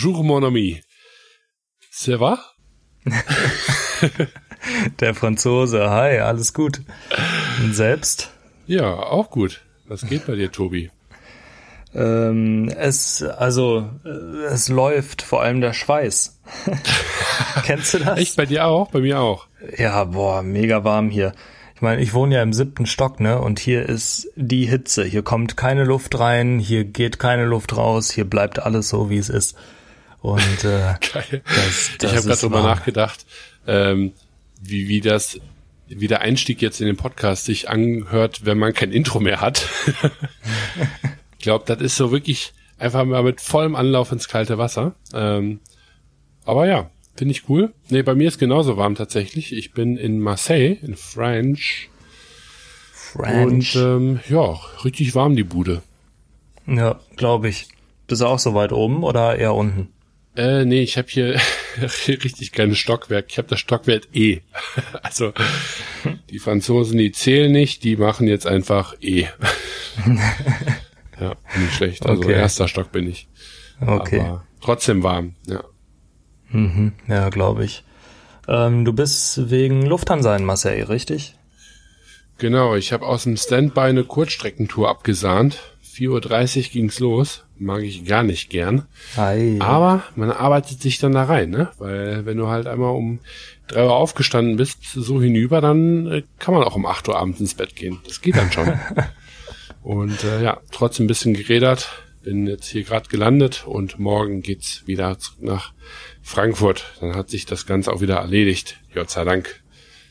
Bonjour, mon ami. Ça va? Der Franzose, hi, alles gut. Und selbst? Ja, auch gut. Was geht bei dir, Tobi? Ähm, es, also, äh, es läuft, vor allem der Schweiß. Kennst du das? Echt, bei dir auch? Bei mir auch. Ja, boah, mega warm hier. Ich meine, ich wohne ja im siebten Stock, ne? Und hier ist die Hitze. Hier kommt keine Luft rein, hier geht keine Luft raus, hier bleibt alles so, wie es ist. Und äh, Geil. Das, das ich habe gerade drüber nachgedacht, ähm, wie, wie das, wie der Einstieg jetzt in den Podcast sich anhört, wenn man kein Intro mehr hat. ich glaube, das ist so wirklich einfach mal mit vollem Anlauf ins kalte Wasser. Ähm, aber ja, finde ich cool. Nee, bei mir ist genauso warm tatsächlich. Ich bin in Marseille, in French. French. Und ähm, ja, richtig warm die Bude. Ja, glaube ich. Bist du auch so weit oben oder eher unten? Äh, nee, ich habe hier richtig kleines Stockwerk. Ich habe das Stockwerk E. also die Franzosen, die zählen nicht, die machen jetzt einfach E. ja, nicht schlecht. Also okay. erster Stock bin ich. Okay. Aber trotzdem warm, ja. Mhm, ja, glaube ich. Ähm, du bist wegen Lufthansa in Marseille, richtig? Genau, ich habe aus dem Standby eine Kurzstreckentour abgesahnt. 4.30 Uhr ging's los. Mag ich gar nicht gern. Hi. Aber man arbeitet sich dann da rein, ne? Weil wenn du halt einmal um drei Uhr aufgestanden bist, so hinüber, dann äh, kann man auch um acht Uhr abends ins Bett gehen. Das geht dann schon. und äh, ja, trotzdem ein bisschen gerädert. Bin jetzt hier gerade gelandet und morgen geht's wieder nach Frankfurt. Dann hat sich das Ganze auch wieder erledigt. Gott sei Dank.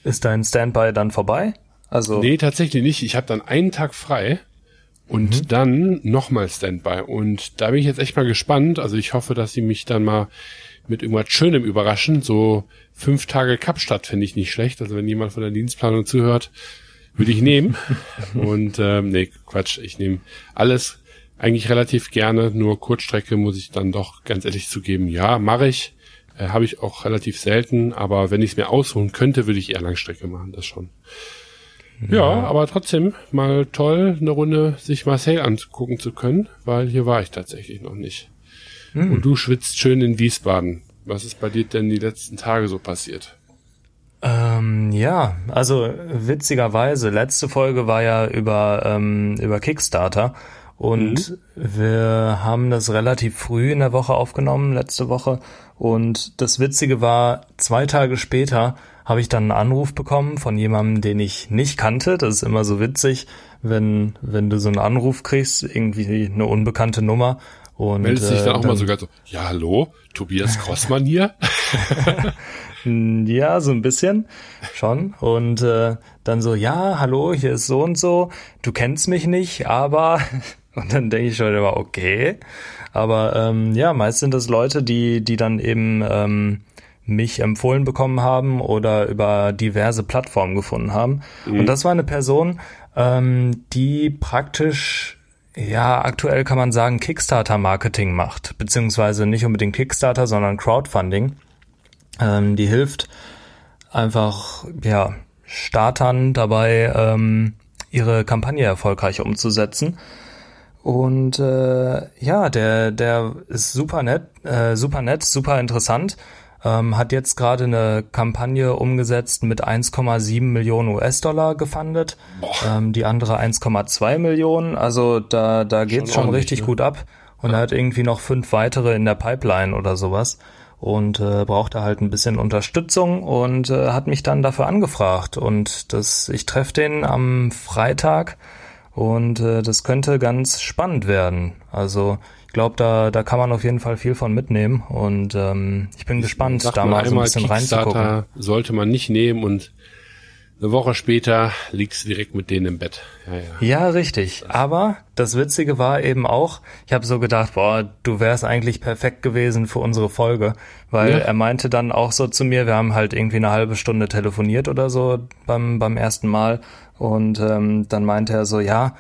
Ist dein Standby dann vorbei? Also nee, tatsächlich nicht. Ich habe dann einen Tag frei und mhm. dann nochmal Standby. Und da bin ich jetzt echt mal gespannt. Also ich hoffe, dass sie mich dann mal mit irgendwas Schönem überraschen. So fünf Tage Kapstadt finde ich nicht schlecht. Also wenn jemand von der Dienstplanung zuhört, würde ich nehmen. und ähm, nee, Quatsch, ich nehme alles eigentlich relativ gerne. Nur Kurzstrecke muss ich dann doch ganz ehrlich zugeben. Ja, mache ich. Äh, Habe ich auch relativ selten. Aber wenn ich es mir ausholen könnte, würde ich eher Langstrecke machen. Das schon. Ja, aber trotzdem mal toll, eine Runde sich Marseille angucken zu können, weil hier war ich tatsächlich noch nicht. Hm. Und du schwitzt schön in Wiesbaden. Was ist bei dir denn die letzten Tage so passiert? Ähm, ja, also witzigerweise, letzte Folge war ja über, ähm, über Kickstarter und mhm. wir haben das relativ früh in der Woche aufgenommen, letzte Woche. Und das Witzige war, zwei Tage später habe ich dann einen Anruf bekommen von jemandem, den ich nicht kannte. Das ist immer so witzig, wenn, wenn du so einen Anruf kriegst, irgendwie eine unbekannte Nummer. Und, Meldest äh, dich dann auch dann, mal sogar so, ja, hallo, Tobias Crossmann hier? ja, so ein bisschen schon. Und äh, dann so, ja, hallo, hier ist so und so, du kennst mich nicht, aber und dann denke ich schon immer, okay. Aber ähm, ja, meist sind das Leute, die, die dann eben ähm, mich empfohlen bekommen haben oder über diverse Plattformen gefunden haben. Mhm. Und das war eine Person, ähm, die praktisch, ja, aktuell kann man sagen, Kickstarter-Marketing macht, beziehungsweise nicht unbedingt Kickstarter, sondern Crowdfunding. Ähm, die hilft einfach, ja, Startern dabei, ähm, ihre Kampagne erfolgreich umzusetzen. Und äh, ja, der, der ist super nett, äh, super nett, super interessant ähm, hat jetzt gerade eine Kampagne umgesetzt mit 1,7 Millionen US-Dollar gefundet, ähm, die andere 1,2 Millionen. Also da, da geht's schon, schon richtig ne? gut ab. Und ja. er hat irgendwie noch fünf weitere in der Pipeline oder sowas und äh, brauchte halt ein bisschen Unterstützung und äh, hat mich dann dafür angefragt und das ich treffe den am Freitag und äh, das könnte ganz spannend werden. Also glaube, da, da kann man auf jeden Fall viel von mitnehmen und ähm, ich bin ich gespannt, da mal so ein bisschen reinzugucken. Sollte man nicht nehmen und eine Woche später liegst du direkt mit denen im Bett. Ja, ja. ja richtig. Aber das Witzige war eben auch, ich habe so gedacht, boah, du wärst eigentlich perfekt gewesen für unsere Folge, weil ja. er meinte dann auch so zu mir, wir haben halt irgendwie eine halbe Stunde telefoniert oder so beim, beim ersten Mal und ähm, dann meinte er so, ja,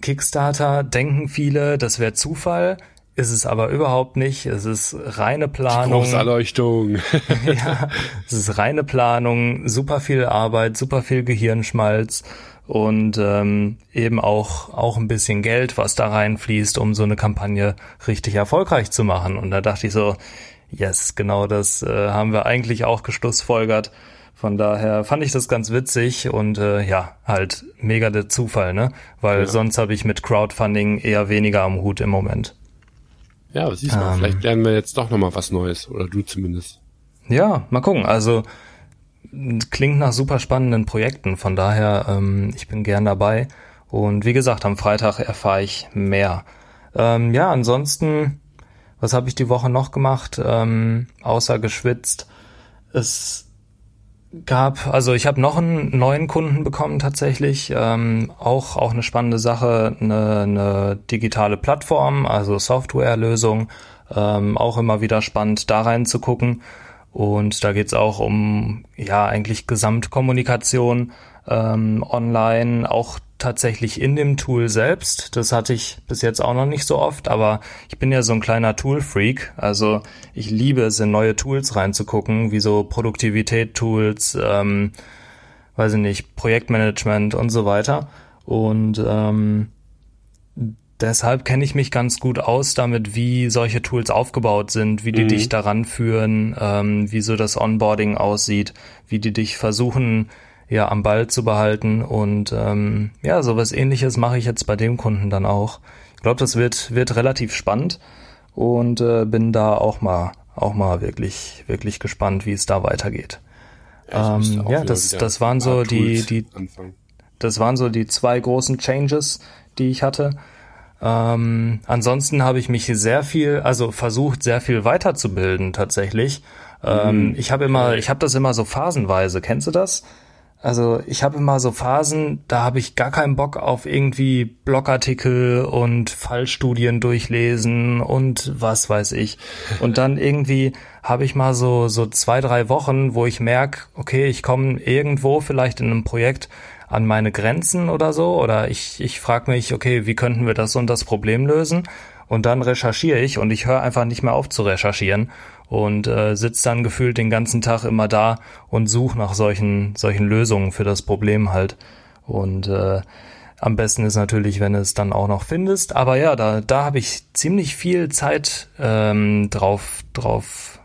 Kickstarter denken viele, das wäre Zufall, ist es aber überhaupt nicht. Es ist reine Planung. Erleuchtung. ja, es ist reine Planung, super viel Arbeit, super viel Gehirnschmalz und ähm, eben auch auch ein bisschen Geld, was da reinfließt, um so eine Kampagne richtig erfolgreich zu machen. Und da dachte ich so, yes, genau das äh, haben wir eigentlich auch geschlussfolgert. Von daher fand ich das ganz witzig und äh, ja, halt mega der Zufall, ne? Weil ja. sonst habe ich mit Crowdfunding eher weniger am Hut im Moment. Ja, siehst du mal, ähm, vielleicht lernen wir jetzt doch nochmal was Neues, oder du zumindest. Ja, mal gucken. Also klingt nach super spannenden Projekten, von daher, ähm, ich bin gern dabei. Und wie gesagt, am Freitag erfahre ich mehr. Ähm, ja, ansonsten, was habe ich die Woche noch gemacht, ähm, außer geschwitzt? Es gab, also ich habe noch einen neuen Kunden bekommen tatsächlich, ähm, auch auch eine spannende Sache, eine, eine digitale Plattform, also Softwarelösung, ähm, auch immer wieder spannend da reinzugucken. Und da geht's auch um ja eigentlich Gesamtkommunikation ähm, online, auch tatsächlich in dem Tool selbst. Das hatte ich bis jetzt auch noch nicht so oft, aber ich bin ja so ein kleiner Tool-Freak. Also ich liebe es, in neue Tools reinzugucken, wie so Produktivität-Tools, ähm, weiß ich nicht, Projektmanagement und so weiter. Und ähm, deshalb kenne ich mich ganz gut aus damit, wie solche Tools aufgebaut sind, wie die mhm. dich daran führen, ähm, wie so das Onboarding aussieht, wie die dich versuchen, ja am Ball zu behalten und ähm, ja, sowas ähnliches mache ich jetzt bei dem Kunden dann auch. Ich glaube, das wird wird relativ spannend und äh, bin da auch mal auch mal wirklich wirklich gespannt, wie es da weitergeht. Ja, ähm, ja das das waren so die die anfangen. das waren so die zwei großen Changes, die ich hatte. Ähm, ansonsten habe ich mich sehr viel, also versucht, sehr viel weiterzubilden tatsächlich. Ähm, mhm. Ich habe immer, ich habe das immer so phasenweise. Kennst du das? Also ich habe immer so Phasen, da habe ich gar keinen Bock auf irgendwie Blogartikel und Fallstudien durchlesen und was weiß ich. Und dann irgendwie habe ich mal so so zwei drei Wochen, wo ich merk, okay, ich komme irgendwo vielleicht in einem Projekt an meine Grenzen oder so oder ich ich frage mich, okay, wie könnten wir das und das Problem lösen? Und dann recherchiere ich und ich höre einfach nicht mehr auf zu recherchieren und äh, sitze dann gefühlt den ganzen Tag immer da und suche nach solchen, solchen Lösungen für das Problem halt. Und äh, am besten ist natürlich, wenn du es dann auch noch findest. Aber ja, da, da habe ich ziemlich viel Zeit ähm, drauf, drauf,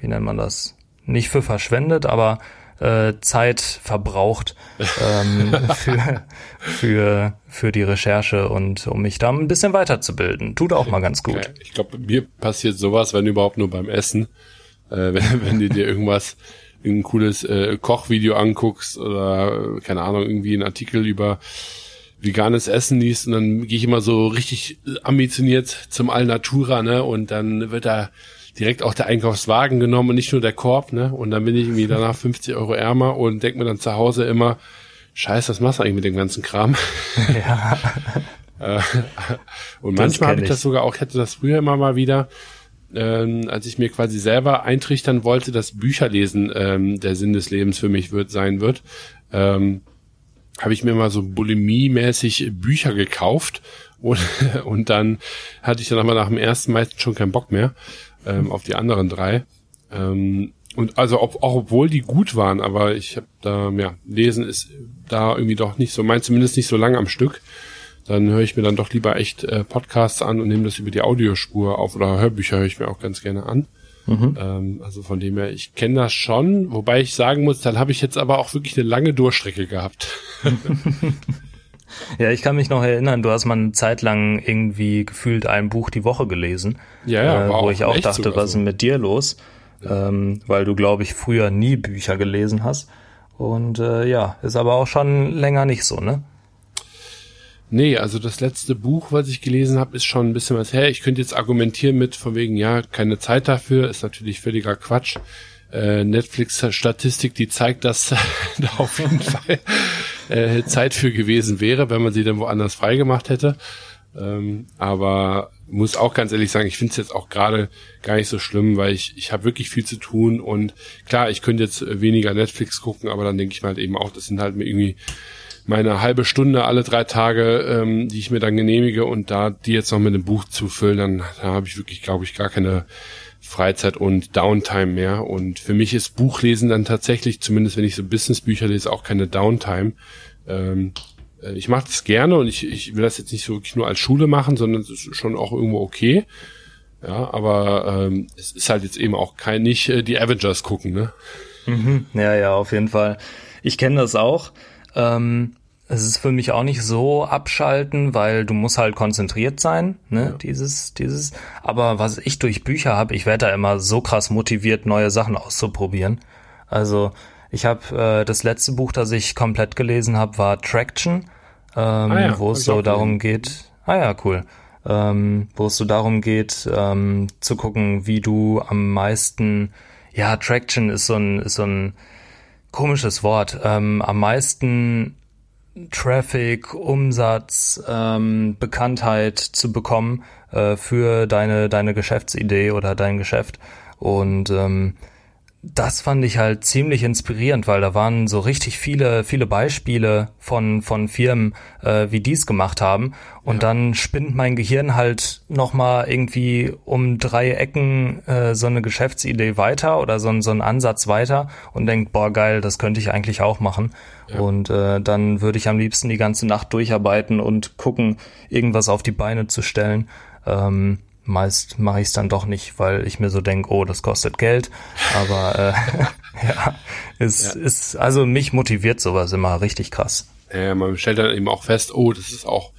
wie nennt man das? Nicht für verschwendet, aber äh, Zeit verbraucht ähm, für, für, für die Recherche und um mich da ein bisschen weiterzubilden. Tut auch mal ganz gut. Ich glaube, mir passiert sowas, wenn überhaupt nur beim Essen. Äh, wenn, wenn du dir irgendwas, ein cooles äh, Kochvideo anguckst oder keine Ahnung, irgendwie einen Artikel über veganes Essen liest und dann gehe ich immer so richtig ambitioniert zum Alnatura, ne? Und dann wird da direkt auch der Einkaufswagen genommen und nicht nur der Korb, ne? Und dann bin ich irgendwie danach 50 Euro ärmer und denk mir dann zu Hause immer, scheiße, was machst du eigentlich mit dem ganzen Kram? Ja. Äh, und manchmal habe ich das sogar auch, ich hatte das früher immer mal wieder, ähm, als ich mir quasi selber eintrichtern wollte, dass Bücherlesen ähm, der Sinn des Lebens für mich wird sein wird, ähm, habe ich mir mal so bulimie-mäßig Bücher gekauft und, und dann hatte ich dann aber nach dem ersten meisten schon keinen Bock mehr ähm, auf die anderen drei. Ähm, und also ob, auch obwohl die gut waren, aber ich habe da, ja, lesen ist da irgendwie doch nicht so, mein zumindest nicht so lang am Stück. Dann höre ich mir dann doch lieber echt äh, Podcasts an und nehme das über die Audiospur auf oder Hörbücher höre ich mir auch ganz gerne an. Mhm. Ähm, also von dem her, ich kenne das schon, wobei ich sagen muss, dann habe ich jetzt aber auch wirklich eine lange Durchstrecke gehabt. Ja, ich kann mich noch erinnern, du hast mal eine Zeit lang irgendwie gefühlt ein Buch die Woche gelesen. Ja, ja. Äh, wo ich auch dachte, was ist mit dir los? Ja. Ähm, weil du, glaube ich, früher nie Bücher gelesen hast. Und äh, ja, ist aber auch schon länger nicht so, ne? Nee, also das letzte Buch, was ich gelesen habe, ist schon ein bisschen was her. Ich könnte jetzt argumentieren mit von wegen, ja, keine Zeit dafür, ist natürlich völliger Quatsch. Äh, Netflix-Statistik, die zeigt, dass da auf jeden Fall äh, Zeit für gewesen wäre, wenn man sie dann woanders freigemacht hätte. Ähm, aber muss auch ganz ehrlich sagen, ich finde es jetzt auch gerade gar nicht so schlimm, weil ich, ich habe wirklich viel zu tun und klar, ich könnte jetzt weniger Netflix gucken, aber dann denke ich mir halt eben auch, das sind halt irgendwie meine halbe Stunde alle drei Tage, ähm, die ich mir dann genehmige und da die jetzt noch mit einem Buch zu füllen, dann da habe ich wirklich, glaube ich, gar keine Freizeit und Downtime mehr. Und für mich ist Buchlesen dann tatsächlich, zumindest wenn ich so Businessbücher lese, auch keine Downtime, ähm, äh, ich mache das gerne und ich, ich will das jetzt nicht so wirklich nur als Schule machen, sondern es ist schon auch irgendwo okay. Ja, aber ähm, es ist halt jetzt eben auch kein nicht äh, die Avengers gucken, ne? Mhm. Ja, ja, auf jeden Fall. Ich kenne das auch. Ähm, es ist für mich auch nicht so abschalten, weil du musst halt konzentriert sein, ne, ja. dieses, dieses. Aber was ich durch Bücher habe, ich werde da immer so krass motiviert, neue Sachen auszuprobieren. Also ich habe äh, das letzte Buch, das ich komplett gelesen habe, war Traction, ähm, ah ja, wo es so darum geht. Ah ja, cool. Ähm, wo es so darum geht, ähm, zu gucken, wie du am meisten, ja, Traction ist so ein, ist so ein komisches Wort, ähm, am meisten Traffic, Umsatz, ähm, Bekanntheit zu bekommen äh, für deine, deine Geschäftsidee oder dein Geschäft. Und ähm, das fand ich halt ziemlich inspirierend, weil da waren so richtig viele, viele Beispiele von, von Firmen, äh, wie dies gemacht haben. Und ja. dann spinnt mein Gehirn halt nochmal irgendwie um drei Ecken äh, so eine Geschäftsidee weiter oder so, so einen Ansatz weiter und denkt, boah, geil, das könnte ich eigentlich auch machen. Ja. Und äh, dann würde ich am liebsten die ganze Nacht durcharbeiten und gucken, irgendwas auf die Beine zu stellen. Ähm, Meist mache ich es dann doch nicht, weil ich mir so denke, oh, das kostet Geld. Aber äh, ja, es ja. ist, also mich motiviert sowas immer richtig krass. Ja, man stellt dann eben auch fest, oh, das ist auch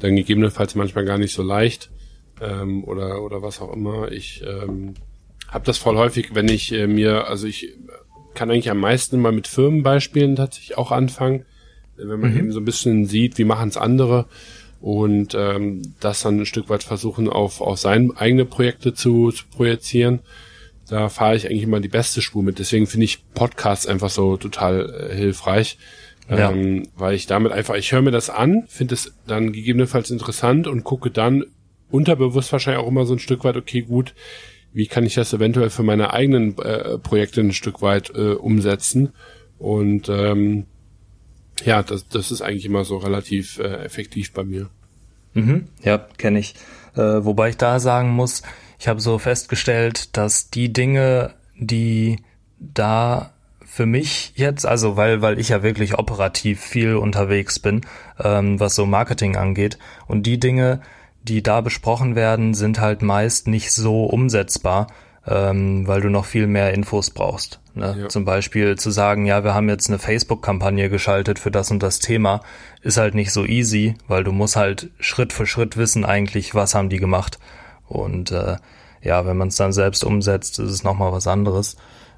dann gegebenenfalls manchmal gar nicht so leicht ähm, oder oder was auch immer. Ich ähm, habe das voll häufig, wenn ich äh, mir, also ich kann eigentlich am meisten mal mit Firmenbeispielen tatsächlich auch anfangen, wenn man mhm. eben so ein bisschen sieht, wie machen es andere und ähm, das dann ein Stück weit versuchen auf, auf seine eigene Projekte zu, zu projizieren. Da fahre ich eigentlich immer die beste Spur mit. Deswegen finde ich Podcasts einfach so total äh, hilfreich. Ja. Ähm, weil ich damit einfach, ich höre mir das an, finde es dann gegebenenfalls interessant und gucke dann unterbewusst wahrscheinlich auch immer so ein Stück weit, okay, gut, wie kann ich das eventuell für meine eigenen äh, Projekte ein Stück weit äh, umsetzen? Und ähm, ja, das, das ist eigentlich immer so relativ äh, effektiv bei mir. Mhm, ja, kenne ich. Äh, wobei ich da sagen muss, ich habe so festgestellt, dass die Dinge, die da für mich jetzt, also weil, weil ich ja wirklich operativ viel unterwegs bin, ähm, was so Marketing angeht, und die Dinge, die da besprochen werden, sind halt meist nicht so umsetzbar, ähm, weil du noch viel mehr Infos brauchst. Ne? Ja. Zum Beispiel zu sagen, ja, wir haben jetzt eine Facebook-Kampagne geschaltet für das und das Thema, ist halt nicht so easy, weil du musst halt Schritt für Schritt wissen eigentlich, was haben die gemacht. Und äh, ja, wenn man es dann selbst umsetzt, ist es nochmal was anderes.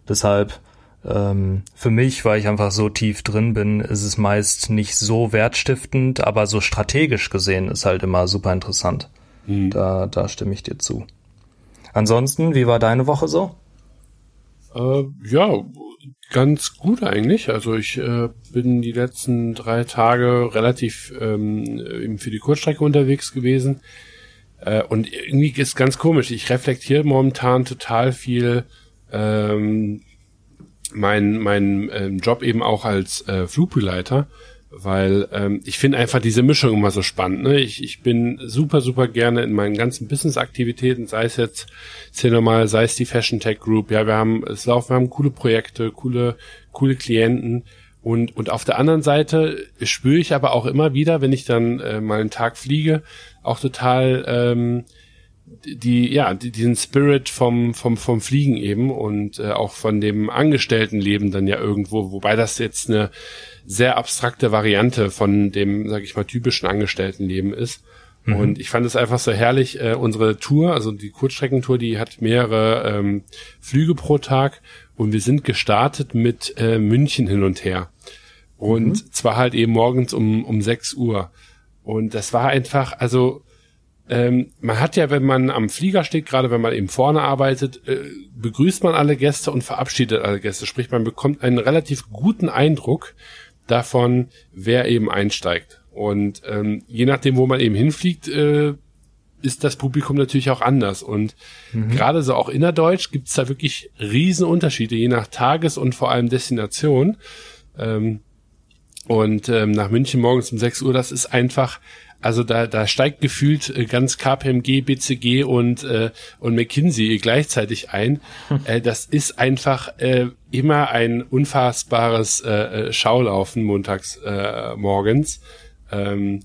Deshalb, ähm, für mich, weil ich einfach so tief drin bin, ist es meist nicht so wertstiftend, aber so strategisch gesehen ist halt immer super interessant. Mhm. Da, da stimme ich dir zu. Ansonsten, wie war deine Woche so? Äh, ja, ganz gut eigentlich. Also ich äh, bin die letzten drei Tage relativ ähm, für die Kurzstrecke unterwegs gewesen. Äh, und irgendwie ist ganz komisch. Ich reflektiere momentan total viel ähm, mein, mein ähm, Job eben auch als äh, Flugbegleiter weil ähm, ich finde einfach diese Mischung immer so spannend. Ne? Ich, ich bin super, super gerne in meinen ganzen Business-Aktivitäten, sei es jetzt, zähl nochmal, sei es die Fashion Tech Group, ja, wir haben, es laufen, wir haben coole Projekte, coole, coole Klienten und, und auf der anderen Seite spüre ich aber auch immer wieder, wenn ich dann äh, mal einen Tag fliege, auch total ähm, die ja die, diesen Spirit vom vom vom Fliegen eben und äh, auch von dem Angestelltenleben dann ja irgendwo wobei das jetzt eine sehr abstrakte Variante von dem sag ich mal typischen Angestelltenleben ist mhm. und ich fand es einfach so herrlich äh, unsere Tour also die Kurzstreckentour die hat mehrere ähm, Flüge pro Tag und wir sind gestartet mit äh, München hin und her und mhm. zwar halt eben morgens um um sechs Uhr und das war einfach also ähm, man hat ja, wenn man am Flieger steht, gerade wenn man eben vorne arbeitet, äh, begrüßt man alle Gäste und verabschiedet alle Gäste. Sprich, man bekommt einen relativ guten Eindruck davon, wer eben einsteigt. Und ähm, je nachdem, wo man eben hinfliegt, äh, ist das Publikum natürlich auch anders. Und mhm. gerade so auch innerdeutsch gibt es da wirklich riesen Unterschiede, je nach Tages- und vor allem Destination. Ähm, und ähm, nach München morgens um 6 Uhr, das ist einfach also da, da steigt gefühlt äh, ganz KPMG, BCG und, äh, und McKinsey gleichzeitig ein. Äh, das ist einfach äh, immer ein unfassbares äh, äh, Schaulaufen montags äh, morgens. Ähm,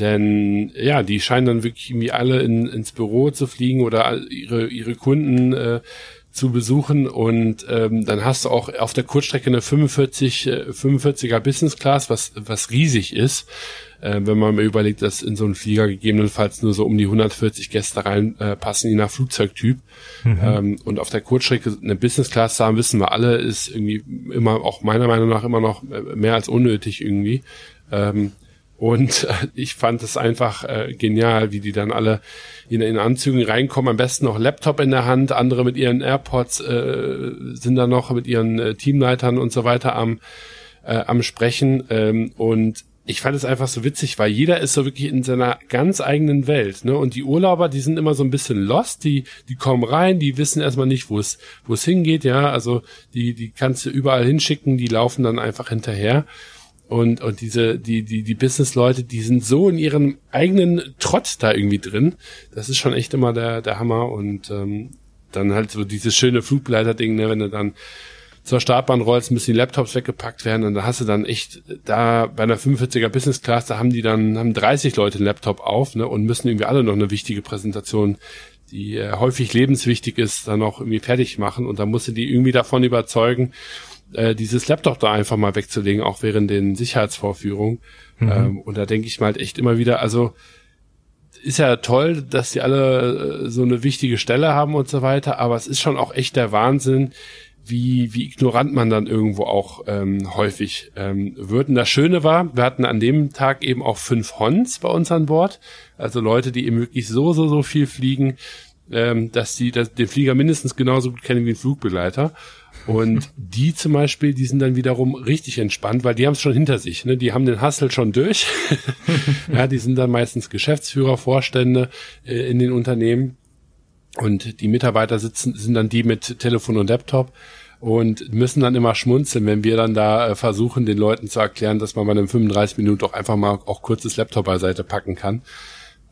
denn ja, die scheinen dann wirklich irgendwie alle in, ins Büro zu fliegen oder ihre, ihre Kunden äh, zu besuchen und ähm, dann hast du auch auf der Kurzstrecke eine 45 äh, 45er Business Class, was was riesig ist, äh, wenn man mir überlegt, dass in so einen Flieger gegebenenfalls nur so um die 140 Gäste reinpassen, äh, je nach Flugzeugtyp. Mhm. Ähm, und auf der Kurzstrecke eine Business Class zu haben, wissen wir alle, ist irgendwie immer auch meiner Meinung nach immer noch mehr als unnötig irgendwie. Ähm, und äh, ich fand es einfach äh, genial, wie die dann alle in, in Anzügen reinkommen, am besten noch Laptop in der Hand, andere mit ihren AirPods äh, sind da noch mit ihren äh, Teamleitern und so weiter am, äh, am Sprechen. Ähm, und ich fand es einfach so witzig, weil jeder ist so wirklich in seiner ganz eigenen Welt, ne? Und die Urlauber, die sind immer so ein bisschen lost, die, die kommen rein, die wissen erstmal nicht, wo es, wo es hingeht, ja. Also die, die kannst du überall hinschicken, die laufen dann einfach hinterher. Und, und diese, die, die, die Business-Leute, die sind so in ihrem eigenen Trott da irgendwie drin. Das ist schon echt immer der, der Hammer. Und ähm, dann halt so dieses schöne Flugbegleiter-Ding, ne, wenn du dann zur Startbahn rollst, müssen die Laptops weggepackt werden und da hast du dann echt, da bei einer 45er Business Class, da haben die dann, haben 30 Leute einen Laptop auf, ne, und müssen irgendwie alle noch eine wichtige Präsentation, die äh, häufig lebenswichtig ist, dann auch irgendwie fertig machen und da musst du die irgendwie davon überzeugen, äh, dieses Laptop da einfach mal wegzulegen, auch während den Sicherheitsvorführungen. Mhm. Ähm, und da denke ich mal halt echt immer wieder, also ist ja toll, dass die alle äh, so eine wichtige Stelle haben und so weiter, aber es ist schon auch echt der Wahnsinn, wie, wie ignorant man dann irgendwo auch ähm, häufig ähm, wird. Und das Schöne war, wir hatten an dem Tag eben auch fünf Hons bei uns an Bord, also Leute, die eben wirklich so, so, so viel fliegen, ähm, dass die dass den Flieger mindestens genauso gut kennen wie ein Flugbegleiter. Und die zum Beispiel, die sind dann wiederum richtig entspannt, weil die haben es schon hinter sich. Ne? Die haben den Hustle schon durch. ja, die sind dann meistens Geschäftsführer, Vorstände äh, in den Unternehmen. Und die Mitarbeiter sitzen, sind dann die mit Telefon und Laptop und müssen dann immer schmunzeln, wenn wir dann da äh, versuchen, den Leuten zu erklären, dass man bei einem 35 Minuten doch einfach mal auch kurzes Laptop beiseite packen kann.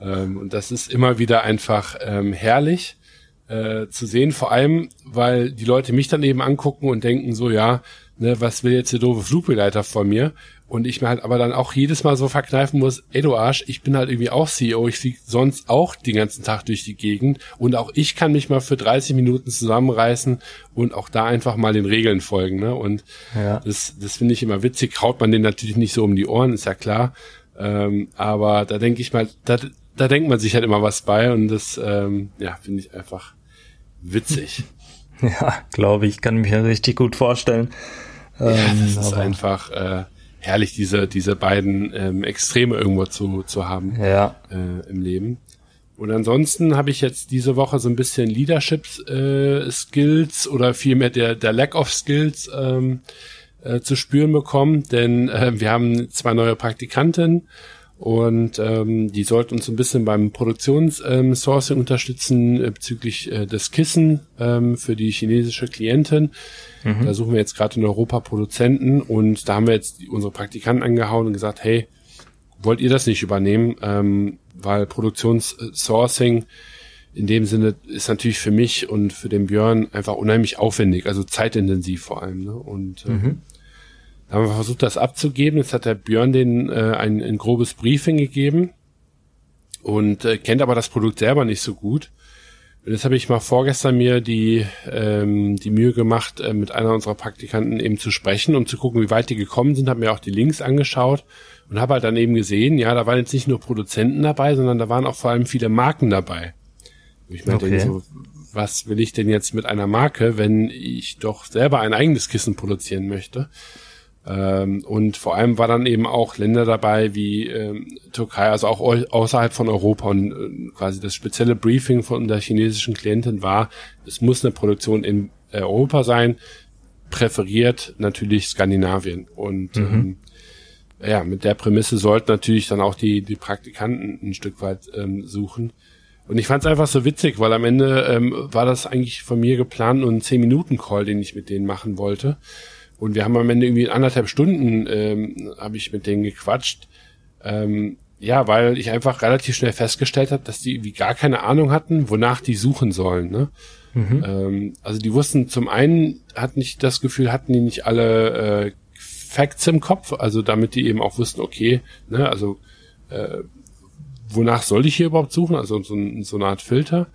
Ähm, und das ist immer wieder einfach ähm, herrlich äh, zu sehen, vor allem, weil die Leute mich dann eben angucken und denken so, ja, ne, was will jetzt der doofe Flugbegleiter von mir? Und ich mir halt aber dann auch jedes Mal so verkneifen muss, ey du Arsch, ich bin halt irgendwie auch CEO, ich fliege sonst auch den ganzen Tag durch die Gegend und auch ich kann mich mal für 30 Minuten zusammenreißen und auch da einfach mal den Regeln folgen. Ne? Und ja. das, das finde ich immer witzig, haut man den natürlich nicht so um die Ohren, ist ja klar. Ähm, aber da denke ich mal, da, da denkt man sich halt immer was bei und das ähm, ja, finde ich einfach witzig. Ja, glaube ich, kann mich ja richtig gut vorstellen. Ja, ähm, das ist einfach äh, herrlich, diese, diese beiden ähm, Extreme irgendwo zu, zu haben ja. äh, im Leben. Und ansonsten habe ich jetzt diese Woche so ein bisschen Leadership äh, Skills oder vielmehr der, der Lack of Skills ähm, äh, zu spüren bekommen, denn äh, wir haben zwei neue Praktikanten und ähm, die sollten uns ein bisschen beim Produktionssourcing ähm, unterstützen äh, bezüglich äh, des Kissen ähm, für die chinesische Klientin. Mhm. Da suchen wir jetzt gerade in Europa Produzenten und da haben wir jetzt unsere Praktikanten angehauen und gesagt, hey, wollt ihr das nicht übernehmen? Ähm, weil Produktionssourcing in dem Sinne ist natürlich für mich und für den Björn einfach unheimlich aufwendig, also zeitintensiv vor allem. Ne? Und äh, mhm. Da haben wir versucht, das abzugeben. Jetzt hat der Björn den äh, ein, ein grobes Briefing gegeben und äh, kennt aber das Produkt selber nicht so gut. Und jetzt habe ich mal vorgestern mir die, ähm, die Mühe gemacht, äh, mit einer unserer Praktikanten eben zu sprechen, um zu gucken, wie weit die gekommen sind, habe mir auch die Links angeschaut und habe halt dann eben gesehen, ja, da waren jetzt nicht nur Produzenten dabei, sondern da waren auch vor allem viele Marken dabei. Und ich meine, okay. so, was will ich denn jetzt mit einer Marke, wenn ich doch selber ein eigenes Kissen produzieren möchte? Ähm, und vor allem war dann eben auch Länder dabei wie ähm, Türkei, also auch außerhalb von Europa. Und äh, quasi das spezielle Briefing von der chinesischen Klientin war, es muss eine Produktion in äh, Europa sein, präferiert natürlich Skandinavien. Und mhm. ähm, ja, mit der Prämisse sollten natürlich dann auch die, die Praktikanten ein Stück weit ähm, suchen. Und ich fand es einfach so witzig, weil am Ende ähm, war das eigentlich von mir geplant und ein 10-Minuten-Call, den ich mit denen machen wollte. Und wir haben am Ende irgendwie anderthalb Stunden, ähm, habe ich mit denen gequatscht. Ähm, ja, weil ich einfach relativ schnell festgestellt habe, dass die wie gar keine Ahnung hatten, wonach die suchen sollen. Ne? Mhm. Ähm, also die wussten zum einen, hatten nicht das Gefühl, hatten die nicht alle äh, Facts im Kopf, also damit die eben auch wussten, okay, ne, also äh, wonach soll ich hier überhaupt suchen? Also so, so eine Art Filter.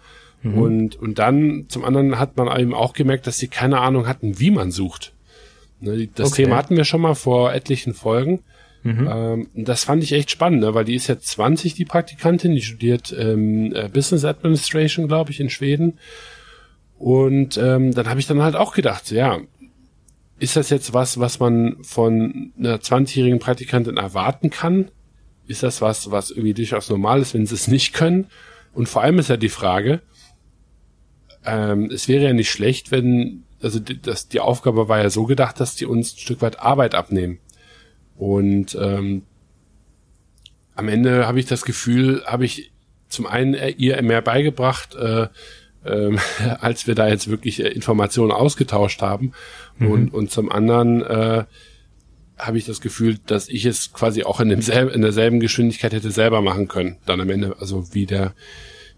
Mhm. Und, und dann zum anderen hat man eben auch gemerkt, dass sie keine Ahnung hatten, wie man sucht. Ne, das okay. Thema hatten wir schon mal vor etlichen Folgen. Mhm. Ähm, das fand ich echt spannend, ne, weil die ist jetzt 20, die Praktikantin, die studiert ähm, äh, Business Administration, glaube ich, in Schweden. Und ähm, dann habe ich dann halt auch gedacht, ja, ist das jetzt was, was man von einer 20-jährigen Praktikantin erwarten kann? Ist das was, was irgendwie durchaus normal ist, wenn sie es nicht können? Und vor allem ist ja die Frage, ähm, es wäre ja nicht schlecht, wenn, also die, das, die Aufgabe war ja so gedacht, dass die uns ein Stück weit Arbeit abnehmen. Und ähm, am Ende habe ich das Gefühl, habe ich zum einen ihr mehr beigebracht, äh, ähm, als wir da jetzt wirklich äh, Informationen ausgetauscht haben. Mhm. Und, und zum anderen äh, habe ich das Gefühl, dass ich es quasi auch in, demselben, in derselben Geschwindigkeit hätte selber machen können, dann am Ende, also wie der,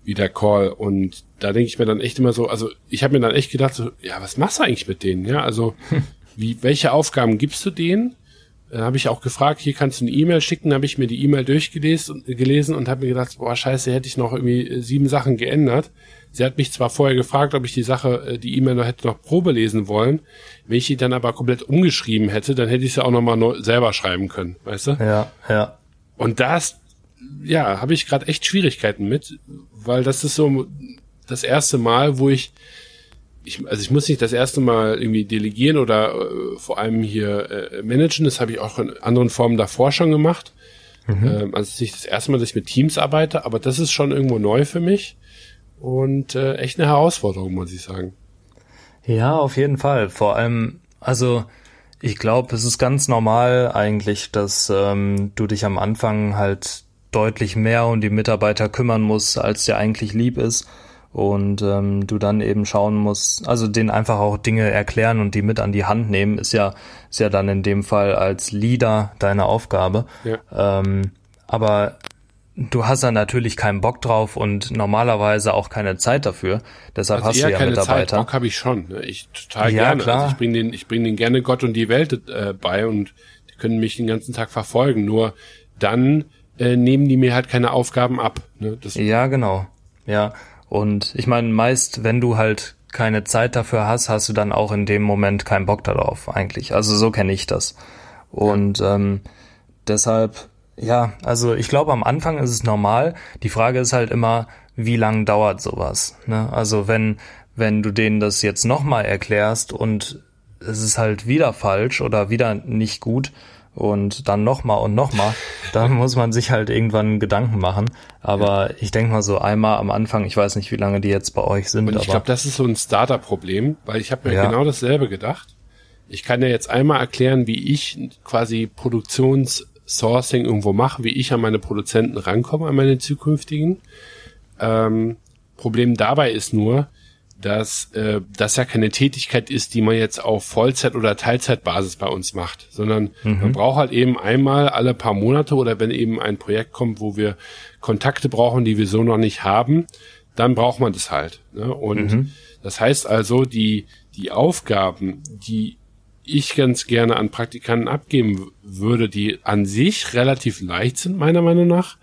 wie der Call. Und da denke ich mir dann echt immer so, also ich habe mir dann echt gedacht, so, ja, was machst du eigentlich mit denen? Ja, also wie, welche Aufgaben gibst du denen? Dann habe ich auch gefragt, hier kannst du eine E-Mail schicken, habe ich mir die E-Mail durchgelesen gelesen und habe mir gedacht, boah, scheiße, hätte ich noch irgendwie sieben Sachen geändert. Sie hat mich zwar vorher gefragt, ob ich die Sache, äh, die E-Mail noch hätte noch Probe lesen wollen. Wenn ich die dann aber komplett umgeschrieben hätte, dann hätte ich sie auch nochmal neu, selber schreiben können, weißt du? Ja, ja. Und das, ja, habe ich gerade echt Schwierigkeiten mit, weil das ist so das erste Mal, wo ich, ich also ich muss nicht das erste Mal irgendwie delegieren oder äh, vor allem hier äh, managen. Das habe ich auch in anderen Formen davor schon gemacht. Mhm. Ähm, also es ist nicht das erste Mal, dass ich mit Teams arbeite, aber das ist schon irgendwo neu für mich und äh, echt eine Herausforderung, muss ich sagen. Ja, auf jeden Fall. Vor allem, also ich glaube, es ist ganz normal eigentlich, dass ähm, du dich am Anfang halt deutlich mehr um die Mitarbeiter kümmern musst, als dir eigentlich lieb ist. Und ähm, du dann eben schauen musst, also denen einfach auch Dinge erklären und die mit an die Hand nehmen, ist ja, ist ja dann in dem Fall als Leader deine Aufgabe. Ja. Ähm, aber du hast da natürlich keinen Bock drauf und normalerweise auch keine Zeit dafür. Deshalb also hast du ja keine Mitarbeiter. Zeit, Bock habe ich schon. Ne? Ich total ja, gerne. Klar. Also ich bringe den, ich bringe den gerne Gott und die Welt äh, bei und die können mich den ganzen Tag verfolgen. Nur dann äh, nehmen die mir halt keine Aufgaben ab. Ne? Das ja, genau. Ja. Und ich meine, meist, wenn du halt keine Zeit dafür hast, hast du dann auch in dem Moment keinen Bock darauf, eigentlich. Also so kenne ich das. Und ähm, deshalb ja, also ich glaube, am Anfang ist es normal. Die Frage ist halt immer, wie lang dauert sowas? Ne? Also wenn, wenn du denen das jetzt nochmal erklärst und es ist halt wieder falsch oder wieder nicht gut und dann nochmal und nochmal, dann muss man sich halt irgendwann Gedanken machen. Aber ja. ich denke mal so einmal am Anfang, ich weiß nicht, wie lange die jetzt bei euch sind. Und ich glaube, das ist so ein Starter-Problem, weil ich habe mir ja. genau dasselbe gedacht. Ich kann ja jetzt einmal erklären, wie ich quasi Produktions Sourcing irgendwo mache, wie ich an meine Produzenten rankomme, an meine zukünftigen. Ähm, Problem dabei ist nur, dass äh, das ja keine Tätigkeit ist, die man jetzt auf Vollzeit- oder Teilzeitbasis bei uns macht, sondern mhm. man braucht halt eben einmal alle paar Monate oder wenn eben ein Projekt kommt, wo wir Kontakte brauchen, die wir so noch nicht haben, dann braucht man das halt. Ne? Und mhm. das heißt also, die, die Aufgaben, die ich ganz gerne an Praktikanten abgeben würde, die an sich relativ leicht sind, meiner Meinung nach.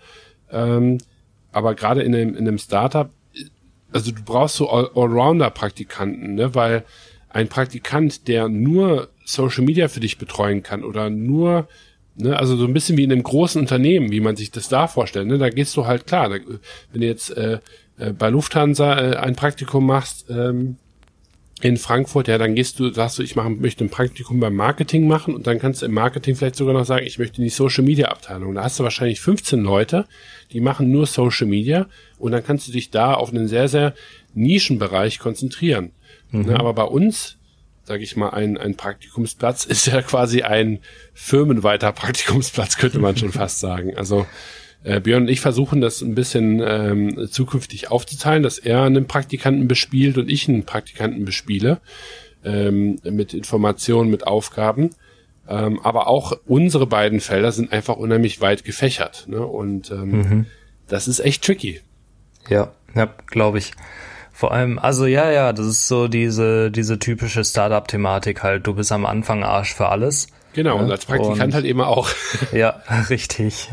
Ähm, aber gerade in einem, in einem Startup, also du brauchst so Allrounder-Praktikanten, ne? weil ein Praktikant, der nur Social Media für dich betreuen kann oder nur, ne, also so ein bisschen wie in einem großen Unternehmen, wie man sich das da vorstellt, ne, da gehst du halt klar, da, wenn du jetzt äh, äh bei Lufthansa äh, ein Praktikum machst, ähm, in Frankfurt, ja, dann gehst du, sagst du, ich mache, möchte ein Praktikum beim Marketing machen und dann kannst du im Marketing vielleicht sogar noch sagen, ich möchte in die Social Media Abteilung. Da hast du wahrscheinlich 15 Leute, die machen nur Social Media und dann kannst du dich da auf einen sehr, sehr Nischenbereich konzentrieren. Mhm. Na, aber bei uns, sage ich mal, ein, ein Praktikumsplatz ist ja quasi ein firmenweiter Praktikumsplatz, könnte man schon fast sagen. Also äh, Björn und ich versuchen das ein bisschen ähm, zukünftig aufzuteilen, dass er einen Praktikanten bespielt und ich einen Praktikanten bespiele ähm, mit Informationen, mit Aufgaben. Ähm, aber auch unsere beiden Felder sind einfach unheimlich weit gefächert. Ne? Und ähm, mhm. das ist echt tricky. Ja, ja, glaube ich. Vor allem, also ja, ja, das ist so diese, diese typische Startup-Thematik halt. Du bist am Anfang Arsch für alles. Genau, und als Praktikant und, halt eben auch. Ja, richtig.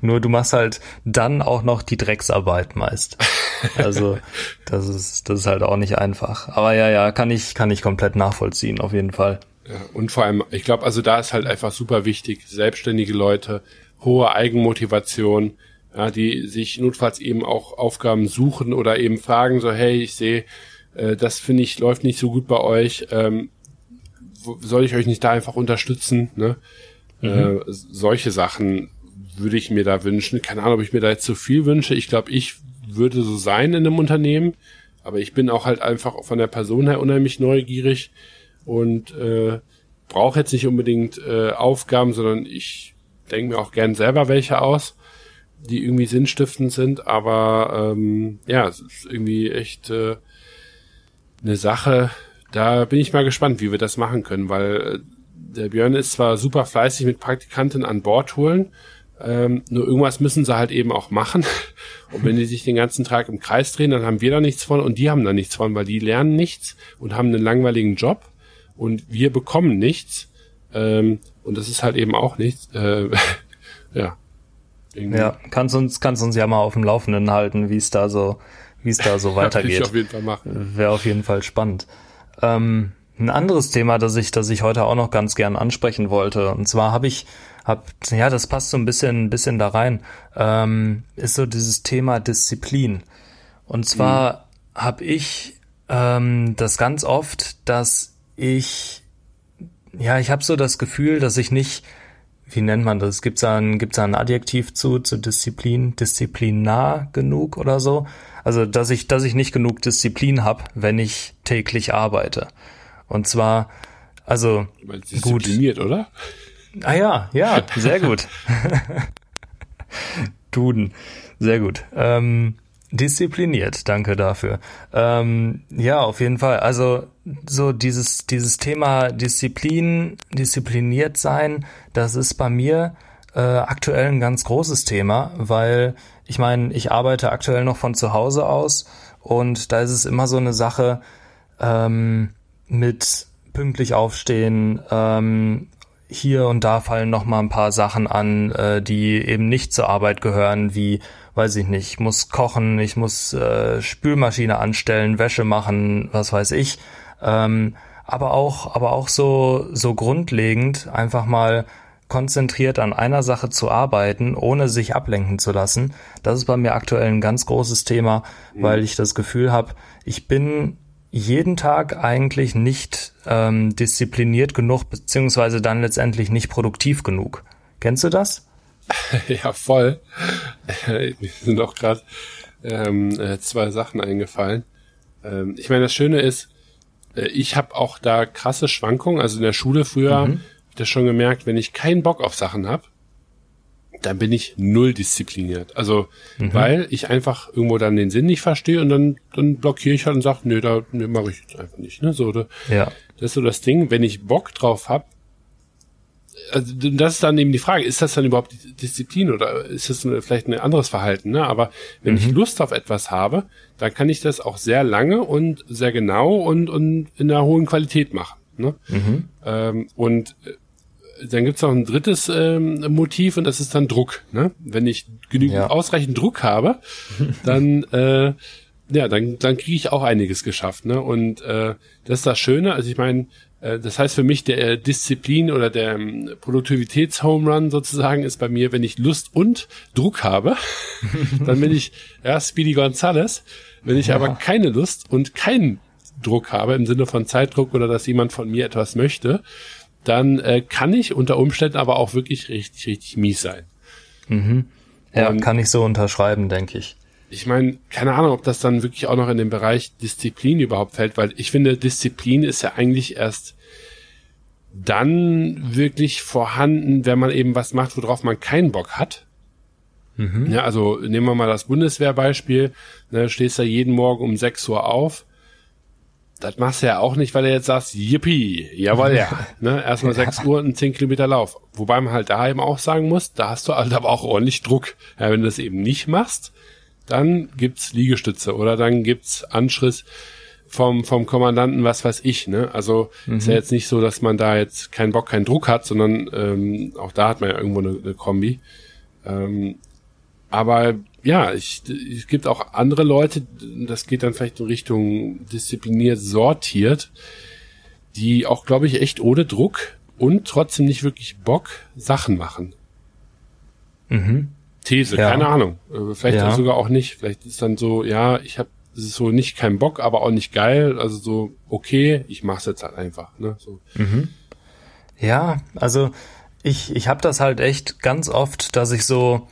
Nur du machst halt dann auch noch die Drecksarbeit meist. Also das ist das ist halt auch nicht einfach. Aber ja, ja, kann ich kann ich komplett nachvollziehen auf jeden Fall. Ja, und vor allem, ich glaube, also da ist halt einfach super wichtig, selbstständige Leute, hohe Eigenmotivation, ja, die sich notfalls eben auch Aufgaben suchen oder eben fragen so, hey, ich sehe, äh, das finde ich läuft nicht so gut bei euch. Ähm, soll ich euch nicht da einfach unterstützen? Ne? Mhm. Äh, solche Sachen würde ich mir da wünschen. Keine Ahnung, ob ich mir da jetzt zu viel wünsche. Ich glaube, ich würde so sein in einem Unternehmen, aber ich bin auch halt einfach von der Person her unheimlich neugierig und äh, brauche jetzt nicht unbedingt äh, Aufgaben, sondern ich denke mir auch gern selber welche aus, die irgendwie sinnstiftend sind. Aber ähm, ja, es ist irgendwie echt äh, eine Sache, da bin ich mal gespannt, wie wir das machen können, weil äh, der Björn ist zwar super fleißig mit Praktikanten an Bord holen, ähm, nur irgendwas müssen sie halt eben auch machen. Und wenn die sich den ganzen Tag im Kreis drehen, dann haben wir da nichts von und die haben da nichts von, weil die lernen nichts und haben einen langweiligen Job und wir bekommen nichts. Ähm, und das ist halt eben auch nichts. Äh, ja. Irgendwie. Ja, kannst uns, kannst uns ja mal auf dem Laufenden halten, wie es da so, wie es da so weitergeht. auf jeden Fall machen. Wäre auf jeden Fall spannend. Ähm, ein anderes Thema, das ich, das ich heute auch noch ganz gern ansprechen wollte. Und zwar habe ich, hab, ja, das passt so ein bisschen, bisschen da rein, ähm, ist so dieses Thema Disziplin. Und zwar mhm. habe ich ähm, das ganz oft, dass ich, ja, ich habe so das Gefühl, dass ich nicht, wie nennt man das? Gibt's da ein, gibt's da ein Adjektiv zu, zu Disziplin, disziplinar genug oder so? Also, dass ich, dass ich nicht genug Disziplin habe, wenn ich täglich arbeite. Und zwar, also diszipliniert, gut. oder? Ah ja, ja, sehr gut. Duden, sehr gut. Ähm, diszipliniert, danke dafür. Ähm, ja, auf jeden Fall. Also so dieses dieses Thema Disziplin, diszipliniert sein, das ist bei mir äh, aktuell ein ganz großes Thema, weil ich meine, ich arbeite aktuell noch von zu Hause aus und da ist es immer so eine Sache ähm, mit pünktlich aufstehen. Ähm, hier und da fallen noch mal ein paar Sachen an, äh, die eben nicht zur Arbeit gehören, wie weiß ich nicht, ich muss kochen, ich muss äh, Spülmaschine anstellen, Wäsche machen, was weiß ich. Ähm, aber auch, aber auch so so grundlegend einfach mal konzentriert an einer Sache zu arbeiten, ohne sich ablenken zu lassen. Das ist bei mir aktuell ein ganz großes Thema, mhm. weil ich das Gefühl habe, ich bin jeden Tag eigentlich nicht ähm, diszipliniert genug, beziehungsweise dann letztendlich nicht produktiv genug. Kennst du das? ja, voll. Mir sind auch gerade ähm, äh, zwei Sachen eingefallen. Ähm, ich meine, das Schöne ist, äh, ich habe auch da krasse Schwankungen. Also in der Schule früher mhm das schon gemerkt, wenn ich keinen Bock auf Sachen habe, dann bin ich null diszipliniert. Also, mhm. weil ich einfach irgendwo dann den Sinn nicht verstehe und dann, dann blockiere ich halt und sage, nee, da nee, mache ich jetzt einfach nicht. Ne? So, da, ja. Das ist so das Ding, wenn ich Bock drauf habe, also das ist dann eben die Frage, ist das dann überhaupt Disziplin oder ist das vielleicht ein anderes Verhalten? Ne? Aber wenn mhm. ich Lust auf etwas habe, dann kann ich das auch sehr lange und sehr genau und, und in einer hohen Qualität machen. Ne? Mhm. Ähm, und dann gibt's noch ein drittes ähm, Motiv und das ist dann Druck. Ne? Wenn ich genügend ja. ausreichend Druck habe, dann äh, ja, dann dann kriege ich auch einiges geschafft. Ne? Und äh, das ist das Schöne. Also ich meine, äh, das heißt für mich der Disziplin oder der ähm, Produktivitäts-Home Run sozusagen ist bei mir, wenn ich Lust und Druck habe, dann bin ich ja Speedy Gonzales. Wenn ich ja. aber keine Lust und keinen Druck habe im Sinne von Zeitdruck oder dass jemand von mir etwas möchte, dann äh, kann ich unter Umständen aber auch wirklich richtig, richtig mies sein. Mhm. Ja, Und kann ich so unterschreiben, denke ich. Ich meine, keine Ahnung, ob das dann wirklich auch noch in den Bereich Disziplin überhaupt fällt, weil ich finde, Disziplin ist ja eigentlich erst dann wirklich vorhanden, wenn man eben was macht, worauf man keinen Bock hat. Mhm. Ja, also nehmen wir mal das Bundeswehrbeispiel. Ne, stehst da jeden Morgen um 6 Uhr auf das machst du ja auch nicht, weil du jetzt sagst, yippie, jawohl, ja. ne? Erstmal sechs Uhr und zehn Kilometer Lauf. Wobei man halt da eben auch sagen muss, da hast du halt aber auch ordentlich Druck. Ja, wenn du das eben nicht machst, dann gibt's Liegestütze oder dann gibt's Anschriss vom, vom Kommandanten, was weiß ich, ne? Also mhm. ist ja jetzt nicht so, dass man da jetzt keinen Bock, keinen Druck hat, sondern ähm, auch da hat man ja irgendwo eine, eine Kombi. Ähm, aber ja, ich, es gibt auch andere Leute, das geht dann vielleicht in Richtung diszipliniert sortiert, die auch, glaube ich, echt ohne Druck und trotzdem nicht wirklich Bock Sachen machen. Mhm. These, ja. keine Ahnung. Äh, vielleicht ja. sogar auch nicht. Vielleicht ist dann so, ja, ich habe es ist so nicht kein Bock, aber auch nicht geil. Also so, okay, ich mach's jetzt halt einfach. Ne? So. Mhm. Ja, also ich, ich habe das halt echt ganz oft, dass ich so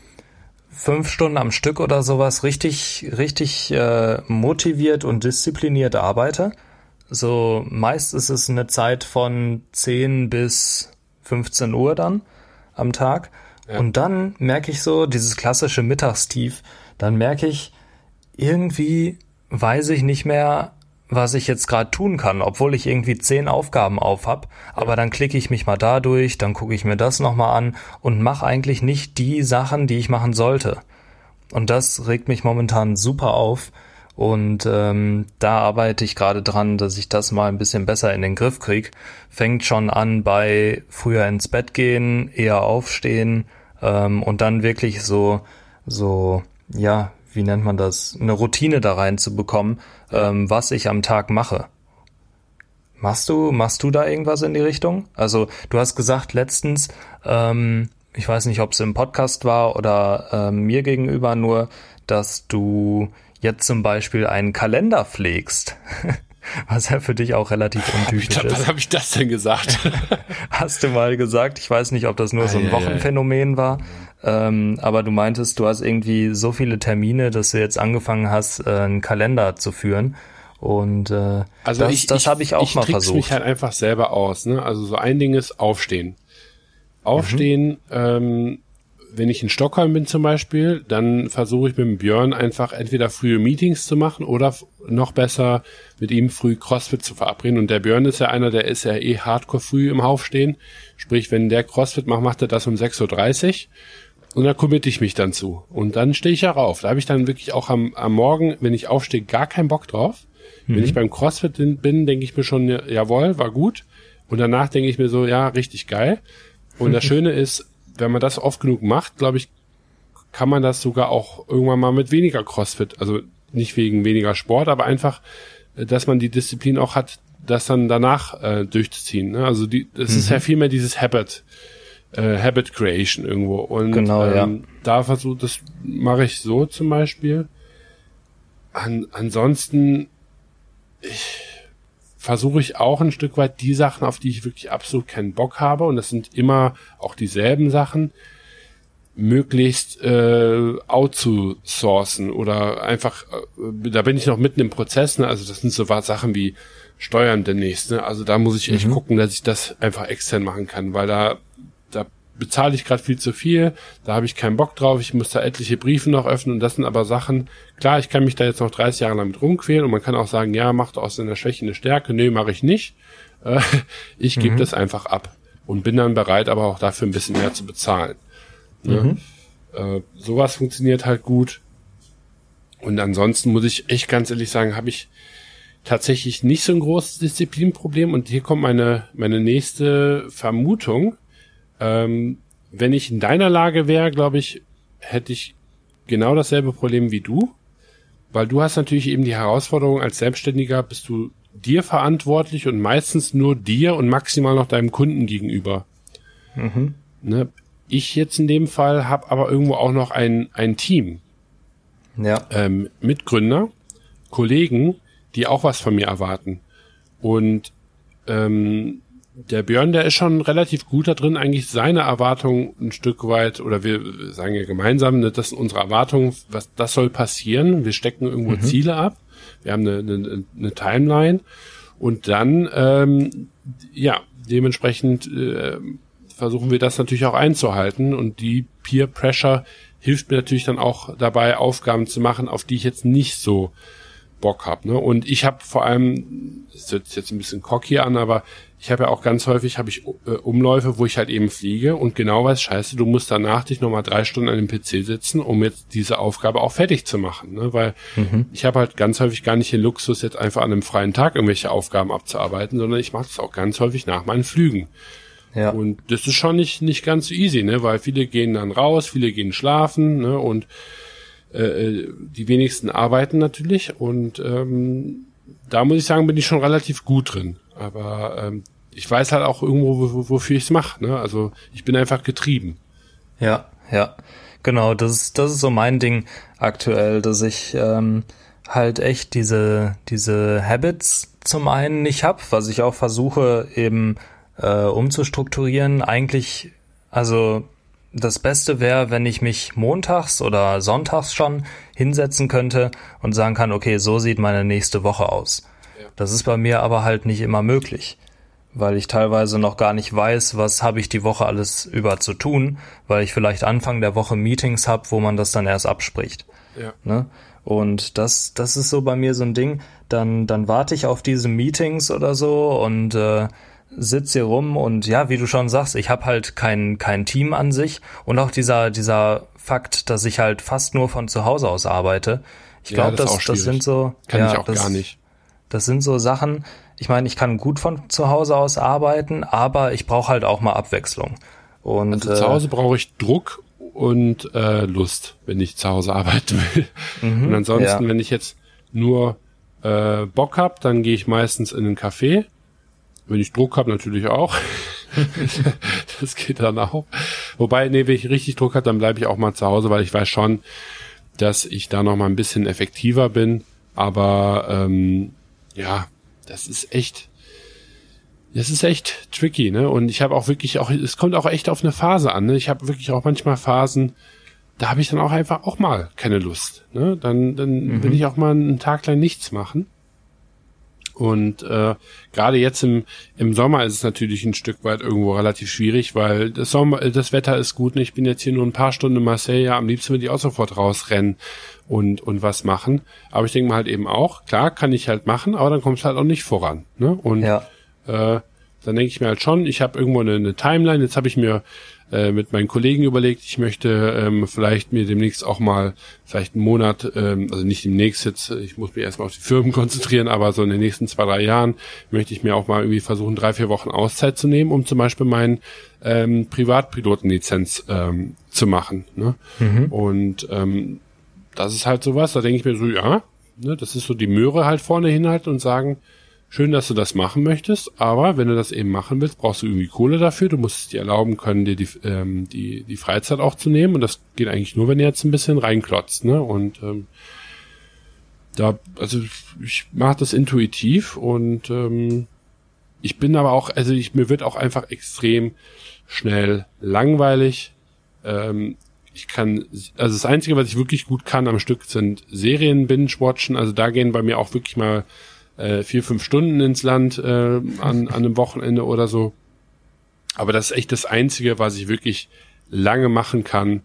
fünf Stunden am Stück oder sowas richtig, richtig äh, motiviert und diszipliniert arbeite. So meist ist es eine Zeit von 10 bis 15 Uhr dann am Tag. Ja. Und dann merke ich so dieses klassische Mittagstief. Dann merke ich, irgendwie weiß ich nicht mehr, was ich jetzt gerade tun kann, obwohl ich irgendwie zehn Aufgaben auf hab. Aber dann klicke ich mich mal da durch, dann gucke ich mir das nochmal an und mache eigentlich nicht die Sachen, die ich machen sollte. Und das regt mich momentan super auf. Und ähm, da arbeite ich gerade dran, dass ich das mal ein bisschen besser in den Griff krieg. Fängt schon an bei früher ins Bett gehen, eher aufstehen ähm, und dann wirklich so, so, ja, wie nennt man das, eine Routine da reinzubekommen, ähm, was ich am Tag mache. Machst du, machst du da irgendwas in die Richtung? Also du hast gesagt letztens, ähm, ich weiß nicht, ob es im Podcast war oder ähm, mir gegenüber nur, dass du jetzt zum Beispiel einen Kalender pflegst. Was ja für dich auch relativ untypisch hab ist. Was habe ich das denn gesagt? Hast du mal gesagt? Ich weiß nicht, ob das nur ah, so ein ja, Wochenphänomen ja. war. Ähm, aber du meintest, du hast irgendwie so viele Termine, dass du jetzt angefangen hast, äh, einen Kalender zu führen. Und äh, also das, ich, das habe ich auch ich mal versucht. Ich mich halt einfach selber aus. Ne? Also so ein Ding ist Aufstehen. Aufstehen, mhm. ähm, wenn ich in Stockholm bin zum Beispiel, dann versuche ich mit dem Björn einfach entweder frühe Meetings zu machen oder noch besser mit ihm früh CrossFit zu verabreden. Und der Björn ist ja einer, der ist ja eh hardcore früh im Aufstehen. Sprich, wenn der CrossFit macht, macht er das um 6.30 Uhr. Und da committe ich mich dann zu. Und dann stehe ich ja rauf. Da habe ich dann wirklich auch am, am Morgen, wenn ich aufstehe, gar keinen Bock drauf. Mhm. Wenn ich beim CrossFit bin, denke ich mir schon, jawohl, war gut. Und danach denke ich mir so, ja, richtig geil. Und das Schöne ist, wenn man das oft genug macht, glaube ich, kann man das sogar auch irgendwann mal mit weniger CrossFit, also nicht wegen weniger Sport, aber einfach, äh, dass man die Disziplin auch hat, das dann danach äh, durchzuziehen. Ne? Also die, das mhm. ist ja viel mehr dieses Habit, äh, Habit Creation irgendwo. Und genau, ähm, ja. da versuche das mache ich so zum Beispiel. An, ansonsten versuche ich auch ein Stück weit die Sachen, auf die ich wirklich absolut keinen Bock habe, und das sind immer auch dieselben Sachen, möglichst äh, outzusourcen oder einfach, äh, da bin ich noch mitten im Prozess, ne? also das sind so Sachen wie Steuern demnächst, ne? also da muss ich echt mhm. gucken, dass ich das einfach extern machen kann, weil da bezahle ich gerade viel zu viel, da habe ich keinen Bock drauf, ich muss da etliche Briefe noch öffnen und das sind aber Sachen, klar, ich kann mich da jetzt noch 30 Jahre lang mit rumquälen und man kann auch sagen, ja, macht aus einer Schwäche eine Stärke, nee, mache ich nicht. Äh, ich gebe mhm. das einfach ab und bin dann bereit, aber auch dafür ein bisschen mehr zu bezahlen. Ne? Mhm. Äh, sowas funktioniert halt gut. Und ansonsten muss ich echt ganz ehrlich sagen, habe ich tatsächlich nicht so ein großes Disziplinproblem. Und hier kommt meine, meine nächste Vermutung. Ähm, wenn ich in deiner Lage wäre, glaube ich, hätte ich genau dasselbe Problem wie du, weil du hast natürlich eben die Herausforderung als Selbstständiger, bist du dir verantwortlich und meistens nur dir und maximal noch deinem Kunden gegenüber. Mhm. Ne? Ich jetzt in dem Fall habe aber irgendwo auch noch ein, ein Team. Ja. Ähm, Mitgründer, Kollegen, die auch was von mir erwarten. Und ähm, der Björn, der ist schon relativ gut da drin, eigentlich seine Erwartungen ein Stück weit, oder wir sagen ja gemeinsam, ne, das sind unsere Erwartungen, was das soll passieren. Wir stecken irgendwo mhm. Ziele ab. Wir haben eine, eine, eine Timeline und dann, ähm, ja, dementsprechend äh, versuchen wir das natürlich auch einzuhalten und die Peer Pressure hilft mir natürlich dann auch dabei, Aufgaben zu machen, auf die ich jetzt nicht so Bock habe. Ne? Und ich habe vor allem, das hört sich jetzt ein bisschen cocky an, aber ich habe ja auch ganz häufig habe ich äh, Umläufe, wo ich halt eben fliege und genau weiß, scheiße, du musst danach dich nochmal drei Stunden an dem PC sitzen, um jetzt diese Aufgabe auch fertig zu machen. Ne? Weil mhm. ich habe halt ganz häufig gar nicht den Luxus, jetzt einfach an einem freien Tag irgendwelche Aufgaben abzuarbeiten, sondern ich mache das auch ganz häufig nach meinen Flügen. Ja. Und das ist schon nicht, nicht ganz so easy, ne? Weil viele gehen dann raus, viele gehen schlafen, ne? Und äh, äh die wenigsten arbeiten natürlich. Und ähm, da muss ich sagen, bin ich schon relativ gut drin. Aber ähm, ich weiß halt auch irgendwo, wofür ich es mache. Ne? Also ich bin einfach getrieben. Ja, ja. Genau, das ist, das ist so mein Ding aktuell, dass ich ähm, halt echt diese, diese Habits zum einen nicht hab, was ich auch versuche eben äh, umzustrukturieren. Eigentlich, also das Beste wäre, wenn ich mich montags oder sonntags schon hinsetzen könnte und sagen kann, okay, so sieht meine nächste Woche aus. Ja. Das ist bei mir aber halt nicht immer möglich weil ich teilweise noch gar nicht weiß, was habe ich die Woche alles über zu tun, weil ich vielleicht Anfang der Woche Meetings habe, wo man das dann erst abspricht. Ja. Ne? Und das, das ist so bei mir so ein Ding. Dann, dann warte ich auf diese Meetings oder so und äh, sitze hier rum und ja, wie du schon sagst, ich habe halt kein, kein Team an sich und auch dieser, dieser Fakt, dass ich halt fast nur von zu Hause aus arbeite. Ich glaube, ja, das, das, das sind so. Kann ja, ich auch das, gar nicht. Das sind so Sachen, ich meine, ich kann gut von zu Hause aus arbeiten, aber ich brauche halt auch mal Abwechslung. Und, also zu Hause brauche ich Druck und äh, Lust, wenn ich zu Hause arbeiten will. Mhm, und ansonsten, ja. wenn ich jetzt nur äh, Bock hab, dann gehe ich meistens in einen Café. Wenn ich Druck hab, natürlich auch. das geht dann auch. Wobei, nee, wenn ich richtig Druck hab, dann bleibe ich auch mal zu Hause, weil ich weiß schon, dass ich da noch mal ein bisschen effektiver bin. Aber ähm, ja, das ist echt, das ist echt tricky, ne? Und ich habe auch wirklich auch, es kommt auch echt auf eine Phase an, ne? Ich habe wirklich auch manchmal Phasen, da habe ich dann auch einfach auch mal keine Lust, ne? Dann, dann mhm. will ich auch mal einen Tag lang nichts machen. Und äh, gerade jetzt im, im Sommer ist es natürlich ein Stück weit irgendwo relativ schwierig, weil das Sommer, das Wetter ist gut. Und ich bin jetzt hier nur ein paar Stunden in Marseille. Ja, am liebsten würde ich auch sofort rausrennen und, und was machen. Aber ich denke mal halt eben auch, klar, kann ich halt machen, aber dann kommt es halt auch nicht voran. Ne? Und ja. äh, dann denke ich mir halt schon, ich habe irgendwo eine, eine Timeline. Jetzt habe ich mir äh, mit meinen Kollegen überlegt, ich möchte ähm, vielleicht mir demnächst auch mal vielleicht einen Monat, ähm, also nicht demnächst jetzt, ich muss mich erstmal auf die Firmen konzentrieren, aber so in den nächsten zwei, drei Jahren möchte ich mir auch mal irgendwie versuchen, drei, vier Wochen Auszeit zu nehmen, um zum Beispiel meinen ähm, Privatpilotenlizenz ähm, zu machen. Ne? Mhm. Und ähm, das ist halt sowas, da denke ich mir so, ja, ne, das ist so die Möhre halt vorne hinhalten und sagen, schön, dass du das machen möchtest, aber wenn du das eben machen willst, brauchst du irgendwie Kohle dafür. Du musst es dir erlauben können, dir die, ähm, die, die Freizeit auch zu nehmen. Und das geht eigentlich nur, wenn ihr jetzt ein bisschen reinklotzt. Ne? Und ähm, da, also ich mache das intuitiv und ähm, ich bin aber auch, also ich, mir wird auch einfach extrem schnell langweilig. Ähm, ich kann, also das Einzige, was ich wirklich gut kann am Stück, sind Serien binge-watchen. Also da gehen bei mir auch wirklich mal äh, vier, fünf Stunden ins Land äh, an, an einem Wochenende oder so. Aber das ist echt das Einzige, was ich wirklich lange machen kann,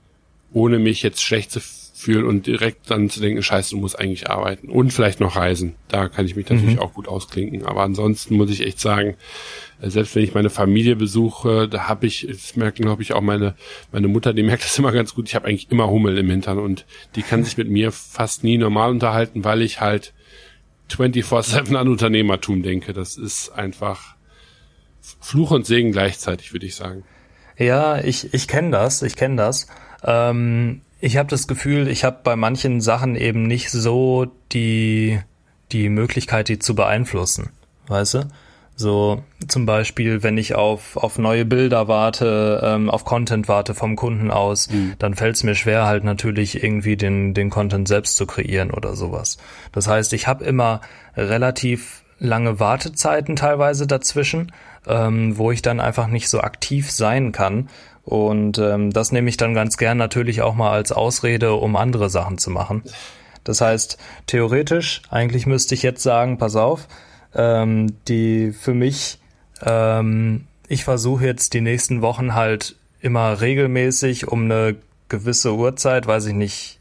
ohne mich jetzt schlecht zu fühlen und direkt dann zu denken, scheiße, du musst eigentlich arbeiten und vielleicht noch reisen. Da kann ich mich natürlich mhm. auch gut ausklinken. Aber ansonsten muss ich echt sagen, äh, selbst wenn ich meine Familie besuche, da habe ich, das merken glaube ich auch meine meine Mutter, die merkt das immer ganz gut. Ich habe eigentlich immer Hummel im Hintern und die kann sich mit mir fast nie normal unterhalten, weil ich halt 24-7 an Unternehmertum denke. Das ist einfach Fluch und Segen gleichzeitig, würde ich sagen. Ja, ich, ich kenne das, ich kenne das. Ähm, ich habe das Gefühl, ich habe bei manchen Sachen eben nicht so die, die Möglichkeit, die zu beeinflussen. Weißt du? So zum Beispiel, wenn ich auf, auf neue Bilder warte, ähm, auf Content warte vom Kunden aus, mhm. dann fällt es mir schwer, halt natürlich irgendwie den, den Content selbst zu kreieren oder sowas. Das heißt, ich habe immer relativ lange Wartezeiten teilweise dazwischen, ähm, wo ich dann einfach nicht so aktiv sein kann. Und ähm, das nehme ich dann ganz gern natürlich auch mal als Ausrede, um andere Sachen zu machen. Das heißt, theoretisch, eigentlich müsste ich jetzt sagen, pass auf, ähm, die für mich, ähm, ich versuche jetzt die nächsten Wochen halt immer regelmäßig um eine gewisse Uhrzeit, weiß ich nicht,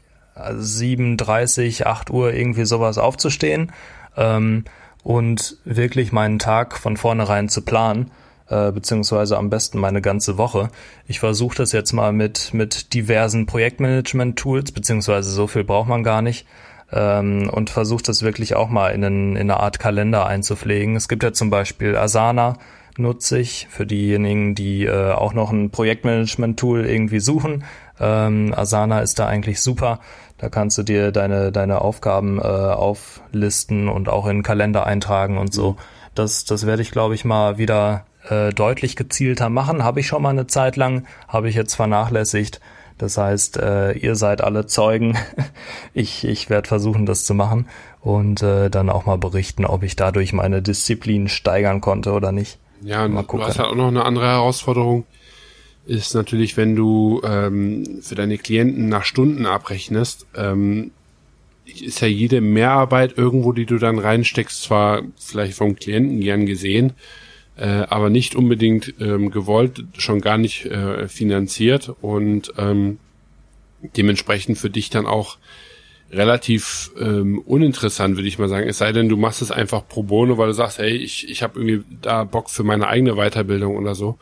7, 30, 8 Uhr irgendwie sowas aufzustehen ähm, und wirklich meinen Tag von vornherein zu planen, äh, beziehungsweise am besten meine ganze Woche. Ich versuche das jetzt mal mit, mit diversen Projektmanagement-Tools, beziehungsweise so viel braucht man gar nicht ähm, und versuche das wirklich auch mal in, einen, in eine Art Kalender einzupflegen. Es gibt ja zum Beispiel Asana, nutze ich für diejenigen, die äh, auch noch ein Projektmanagement-Tool irgendwie suchen. Ähm, Asana ist da eigentlich super. Da kannst du dir deine, deine Aufgaben äh, auflisten und auch in den Kalender eintragen und so. Das, das werde ich, glaube ich, mal wieder äh, deutlich gezielter machen. Habe ich schon mal eine Zeit lang, habe ich jetzt vernachlässigt. Das heißt, äh, ihr seid alle Zeugen. ich ich werde versuchen, das zu machen und äh, dann auch mal berichten, ob ich dadurch meine Disziplin steigern konnte oder nicht. Ja, mal gucken. du hast halt auch noch eine andere Herausforderung. Ist natürlich, wenn du ähm, für deine Klienten nach Stunden abrechnest, ähm, ist ja jede Mehrarbeit irgendwo, die du dann reinsteckst, zwar vielleicht vom Klienten gern gesehen, äh, aber nicht unbedingt ähm, gewollt, schon gar nicht äh, finanziert und ähm, dementsprechend für dich dann auch relativ ähm, uninteressant, würde ich mal sagen. Es sei denn, du machst es einfach pro bono, weil du sagst, hey, ich, ich habe irgendwie da Bock für meine eigene Weiterbildung oder so.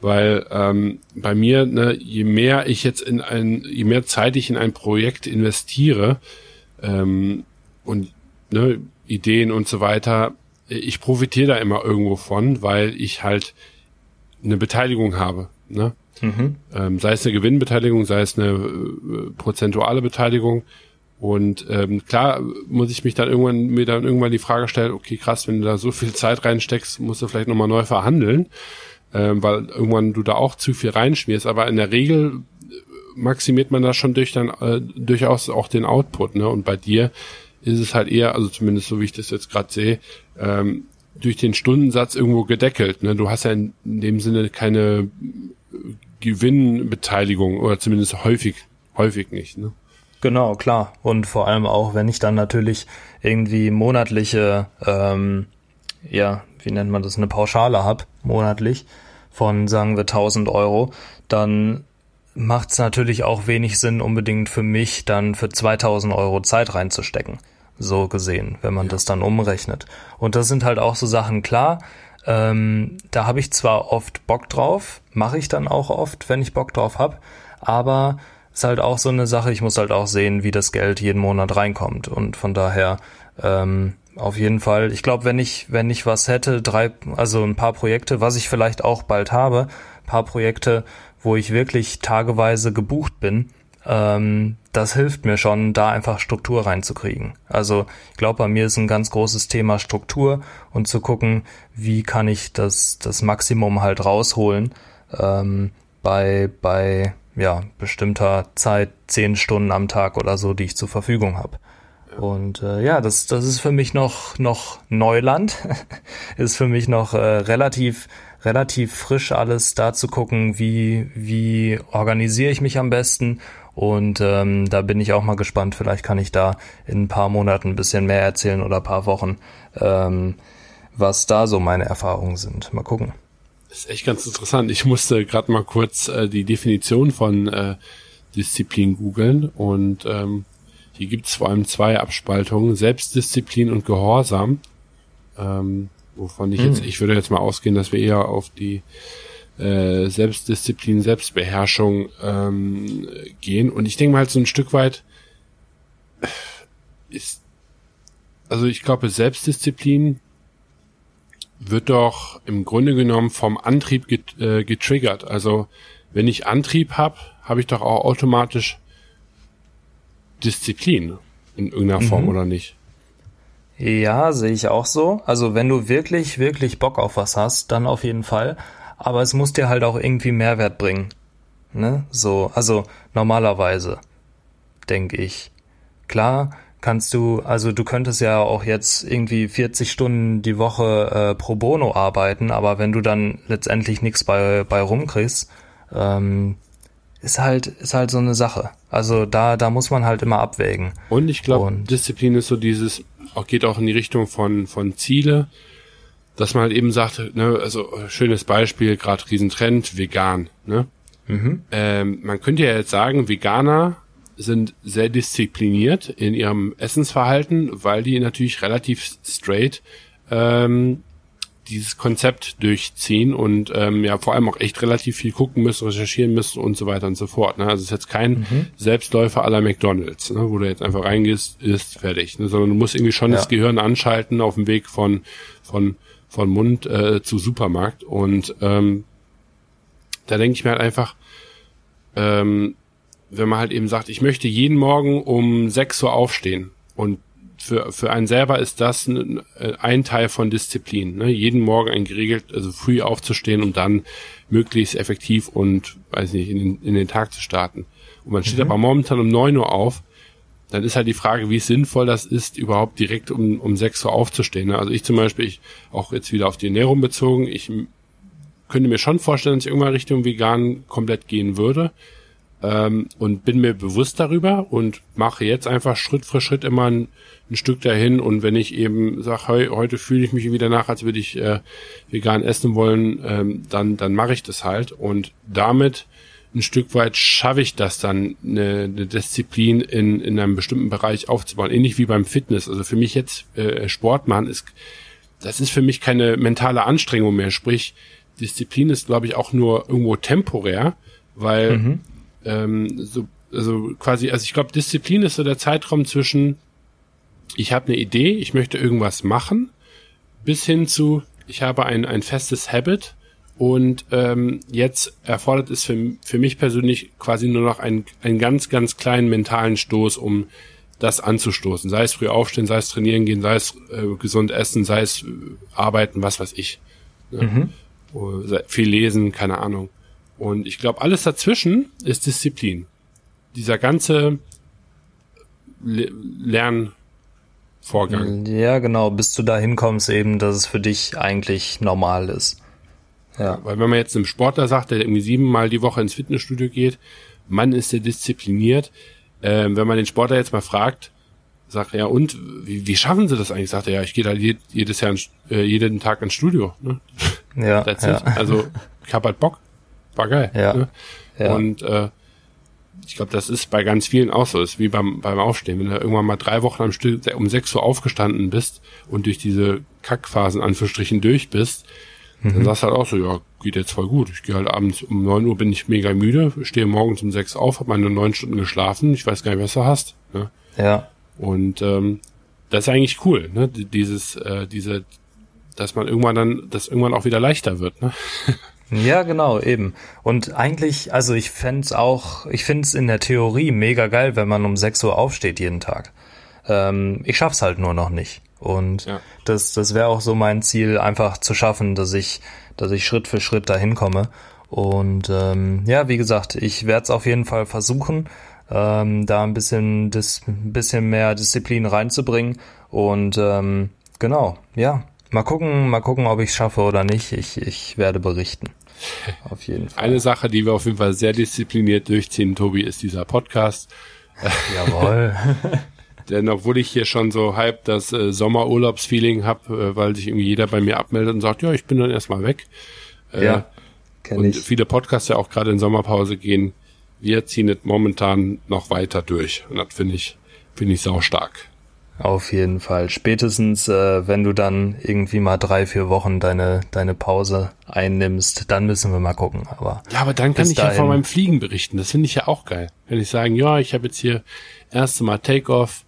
Weil ähm, bei mir, ne, je mehr ich jetzt in ein, je mehr Zeit ich in ein Projekt investiere ähm, und ne, Ideen und so weiter, ich profitiere da immer irgendwo von, weil ich halt eine Beteiligung habe. Ne? Mhm. Ähm, sei es eine Gewinnbeteiligung, sei es eine äh, prozentuale Beteiligung. Und ähm, klar muss ich mich dann irgendwann mir dann irgendwann die Frage stellen, okay, krass, wenn du da so viel Zeit reinsteckst, musst du vielleicht nochmal neu verhandeln, ähm, weil irgendwann du da auch zu viel reinschmierst. Aber in der Regel maximiert man da schon durch dann äh, durchaus auch den Output, ne? Und bei dir ist es halt eher, also zumindest so wie ich das jetzt gerade sehe, ähm, durch den Stundensatz irgendwo gedeckelt. Ne? Du hast ja in, dem Sinne keine Gewinnbeteiligung oder zumindest häufig, häufig nicht. Ne? Genau, klar. Und vor allem auch, wenn ich dann natürlich irgendwie monatliche, ähm, ja, wie nennt man das, eine Pauschale hab monatlich von, sagen wir, 1000 Euro, dann macht es natürlich auch wenig Sinn, unbedingt für mich dann für 2000 Euro Zeit reinzustecken. So gesehen, wenn man ja. das dann umrechnet. Und das sind halt auch so Sachen, klar, ähm, da habe ich zwar oft Bock drauf, mache ich dann auch oft, wenn ich Bock drauf hab, aber ist halt auch so eine Sache, ich muss halt auch sehen, wie das Geld jeden Monat reinkommt. Und von daher, ähm, auf jeden Fall. Ich glaube, wenn ich, wenn ich was hätte, drei, also ein paar Projekte, was ich vielleicht auch bald habe, paar Projekte, wo ich wirklich tageweise gebucht bin, ähm, das hilft mir schon, da einfach Struktur reinzukriegen. Also ich glaube, bei mir ist ein ganz großes Thema Struktur und zu gucken, wie kann ich das, das Maximum halt rausholen ähm, bei, bei ja, bestimmter Zeit, zehn Stunden am Tag oder so, die ich zur Verfügung habe. Und äh, ja, das, das ist für mich noch, noch Neuland. ist für mich noch äh, relativ, relativ frisch alles da zu gucken, wie, wie organisiere ich mich am besten. Und ähm, da bin ich auch mal gespannt. Vielleicht kann ich da in ein paar Monaten ein bisschen mehr erzählen oder ein paar Wochen, ähm, was da so meine Erfahrungen sind. Mal gucken. Das ist echt ganz interessant. Ich musste gerade mal kurz äh, die Definition von äh, Disziplin googeln und ähm, hier gibt es vor allem zwei Abspaltungen, Selbstdisziplin und Gehorsam. Ähm, wovon ich jetzt, hm. ich würde jetzt mal ausgehen, dass wir eher auf die äh, Selbstdisziplin, Selbstbeherrschung ähm, gehen. Und ich denke mal halt so ein Stück weit ist, also ich glaube, Selbstdisziplin wird doch im Grunde genommen vom Antrieb get, äh, getriggert. Also wenn ich Antrieb habe, habe ich doch auch automatisch Disziplin in irgendeiner Form mhm. oder nicht? Ja, sehe ich auch so. Also wenn du wirklich, wirklich Bock auf was hast, dann auf jeden Fall. Aber es muss dir halt auch irgendwie Mehrwert bringen. Ne? So, also normalerweise, denke ich. Klar, kannst du, also du könntest ja auch jetzt irgendwie 40 Stunden die Woche äh, pro bono arbeiten, aber wenn du dann letztendlich nichts bei, bei rumkriegst, ähm, ist halt, ist halt so eine Sache. Also da, da muss man halt immer abwägen. Und ich glaube, Disziplin ist so dieses, auch geht auch in die Richtung von, von Ziele, dass man halt eben sagt, ne, also schönes Beispiel, gerade Riesentrend, vegan, ne? Mhm. Ähm, man könnte ja jetzt sagen, Veganer sind sehr diszipliniert in ihrem Essensverhalten, weil die natürlich relativ straight ähm, dieses Konzept durchziehen und ähm, ja vor allem auch echt relativ viel gucken müssen, recherchieren müssen und so weiter und so fort. Ne? Also es ist jetzt kein mhm. Selbstläufer aller McDonalds, ne? wo du jetzt einfach reingehst, ist fertig, ne? sondern du musst irgendwie schon ja. das Gehirn anschalten auf dem Weg von von von Mund äh, zu Supermarkt und ähm, da denke ich mir halt einfach, ähm, wenn man halt eben sagt, ich möchte jeden Morgen um 6 Uhr aufstehen und für, für einen selber ist das ein, ein Teil von Disziplin. Ne? Jeden Morgen ein geregelt, also früh aufzustehen und dann möglichst effektiv und, weiß nicht, in den, in den Tag zu starten. Und man steht mhm. aber momentan um neun Uhr auf, dann ist halt die Frage, wie sinnvoll das ist, überhaupt direkt um, um sechs Uhr aufzustehen. Ne? Also ich zum Beispiel, ich auch jetzt wieder auf die Ernährung bezogen, ich könnte mir schon vorstellen, dass ich irgendwann Richtung vegan komplett gehen würde ähm, und bin mir bewusst darüber und mache jetzt einfach Schritt für Schritt immer ein, ein Stück dahin und wenn ich eben sage, heu, heute fühle ich mich wieder nach, als würde ich äh, vegan essen wollen, ähm, dann, dann mache ich das halt und damit ein Stück weit schaffe ich das dann, eine, eine Disziplin in, in einem bestimmten Bereich aufzubauen. Ähnlich wie beim Fitness. Also für mich jetzt äh, Sport machen ist, das ist für mich keine mentale Anstrengung mehr. Sprich, Disziplin ist, glaube ich, auch nur irgendwo temporär, weil mhm ähm, so, also quasi, also ich glaube, Disziplin ist so der Zeitraum zwischen, ich habe eine Idee, ich möchte irgendwas machen, bis hin zu, ich habe ein, ein festes Habit und ähm, jetzt erfordert es für, für mich persönlich quasi nur noch einen, einen ganz, ganz kleinen mentalen Stoß, um das anzustoßen. Sei es früh aufstehen, sei es trainieren gehen, sei es äh, gesund essen, sei es äh, arbeiten, was weiß ich. Ja. Mhm. Viel lesen, keine Ahnung. Und ich glaube, alles dazwischen ist Disziplin. Dieser ganze Le Lernvorgang. Ja, genau, bis du da hinkommst eben, dass es für dich eigentlich normal ist. Ja. Weil wenn man jetzt einem Sportler sagt, der irgendwie siebenmal die Woche ins Fitnessstudio geht, Mann ist der diszipliniert. Ähm, wenn man den Sportler jetzt mal fragt, sagt er, ja und, wie, wie schaffen sie das eigentlich? Sagt er, ja, ich gehe da jedes Jahr, äh, jeden Tag ins Studio. Ne? Ja, ja. Also ich habe halt Bock war geil. Ja. Ne? ja. Und äh, ich glaube, das ist bei ganz vielen auch so. Das ist wie beim, beim Aufstehen. Wenn du irgendwann mal drei Wochen am Stück um sechs Uhr aufgestanden bist und durch diese Kackphasen Anführungsstrichen durch bist, mhm. dann sagst du halt auch so, ja, geht jetzt voll gut. Ich gehe halt abends um neun Uhr bin ich mega müde, stehe morgens um sechs auf, habe meine neun Stunden geschlafen. Ich weiß gar nicht, was du hast. Ne? Ja. Und ähm, das ist eigentlich cool, ne? Dieses, äh, diese, dass man irgendwann dann, dass irgendwann auch wieder leichter wird, ne? Ja, genau, eben. Und eigentlich, also ich fände auch, ich finde es in der Theorie mega geil, wenn man um 6 Uhr aufsteht jeden Tag. Ähm, ich schaff's halt nur noch nicht. Und ja. das, das wäre auch so mein Ziel, einfach zu schaffen, dass ich, dass ich Schritt für Schritt dahin komme. Und ähm, ja, wie gesagt, ich werde es auf jeden Fall versuchen, ähm, da ein bisschen, ein bisschen mehr Disziplin reinzubringen. Und ähm, genau, ja, Mal gucken, mal gucken, ob ich es schaffe oder nicht. Ich, ich werde berichten. Auf jeden Fall. Eine Sache, die wir auf jeden Fall sehr diszipliniert durchziehen, Tobi, ist dieser Podcast. Jawohl. Denn obwohl ich hier schon so halb das äh, Sommerurlaubsfeeling habe, äh, weil sich irgendwie jeder bei mir abmeldet und sagt, ja, ich bin dann erstmal weg. Äh, ja, kenn und ich. viele Podcasts ja auch gerade in Sommerpause gehen. Wir ziehen es momentan noch weiter durch. Und das finde ich, finde ich sau stark. Auf jeden Fall. Spätestens, äh, wenn du dann irgendwie mal drei, vier Wochen deine, deine Pause einnimmst, dann müssen wir mal gucken. Aber ja, aber dann kann ich dahin... ja von meinem Fliegen berichten. Das finde ich ja auch geil. Wenn ich sagen, ja, ich habe jetzt hier erste Mal Takeoff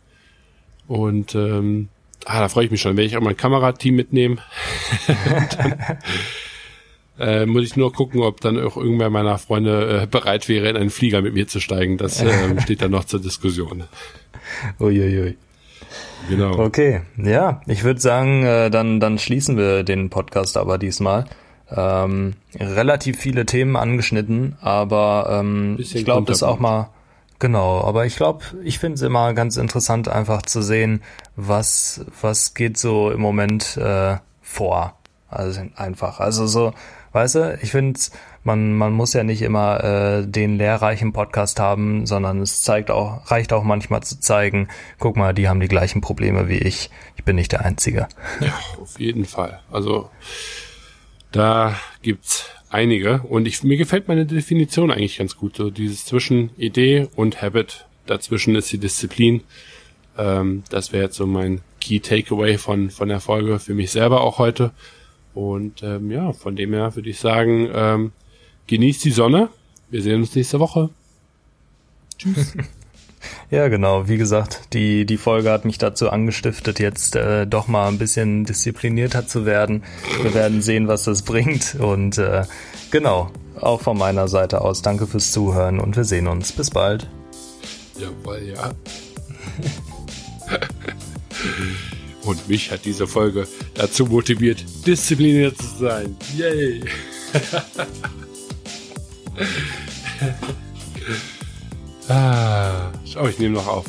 und ähm, ah, da freue ich mich schon. Werde ich auch mein Kamerateam mitnehmen. dann, äh, muss ich nur gucken, ob dann auch irgendwer meiner Freunde äh, bereit wäre, in einen Flieger mit mir zu steigen. Das äh, steht dann noch zur Diskussion. Uiuiui. Genau. Okay, ja, ich würde sagen, äh, dann, dann schließen wir den Podcast aber diesmal. Ähm, relativ viele Themen angeschnitten, aber ähm, ich glaube, das auch mal genau. Aber ich glaube, ich finde es immer ganz interessant, einfach zu sehen, was was geht so im Moment äh, vor. Also einfach, also so, weißt du, ich finde man, man muss ja nicht immer äh, den lehrreichen Podcast haben, sondern es zeigt auch, reicht auch manchmal zu zeigen, guck mal, die haben die gleichen Probleme wie ich. Ich bin nicht der Einzige. Ja, auf jeden Fall. Also da gibt's einige und ich, mir gefällt meine Definition eigentlich ganz gut, so dieses zwischen Idee und Habit. dazwischen ist die Disziplin. Ähm, das wäre jetzt so mein Key Takeaway von, von der Folge für mich selber auch heute. Und ähm, ja, von dem her würde ich sagen, ähm, genießt die Sonne. Wir sehen uns nächste Woche. Tschüss. Ja, genau. Wie gesagt, die, die Folge hat mich dazu angestiftet, jetzt äh, doch mal ein bisschen disziplinierter zu werden. Wir werden sehen, was das bringt. Und äh, genau, auch von meiner Seite aus danke fürs Zuhören und wir sehen uns. Bis bald. Jawohl, ja. Und mich hat diese Folge dazu motiviert, diszipliniert zu sein. Yay! ah, schau, ich nehme noch auf.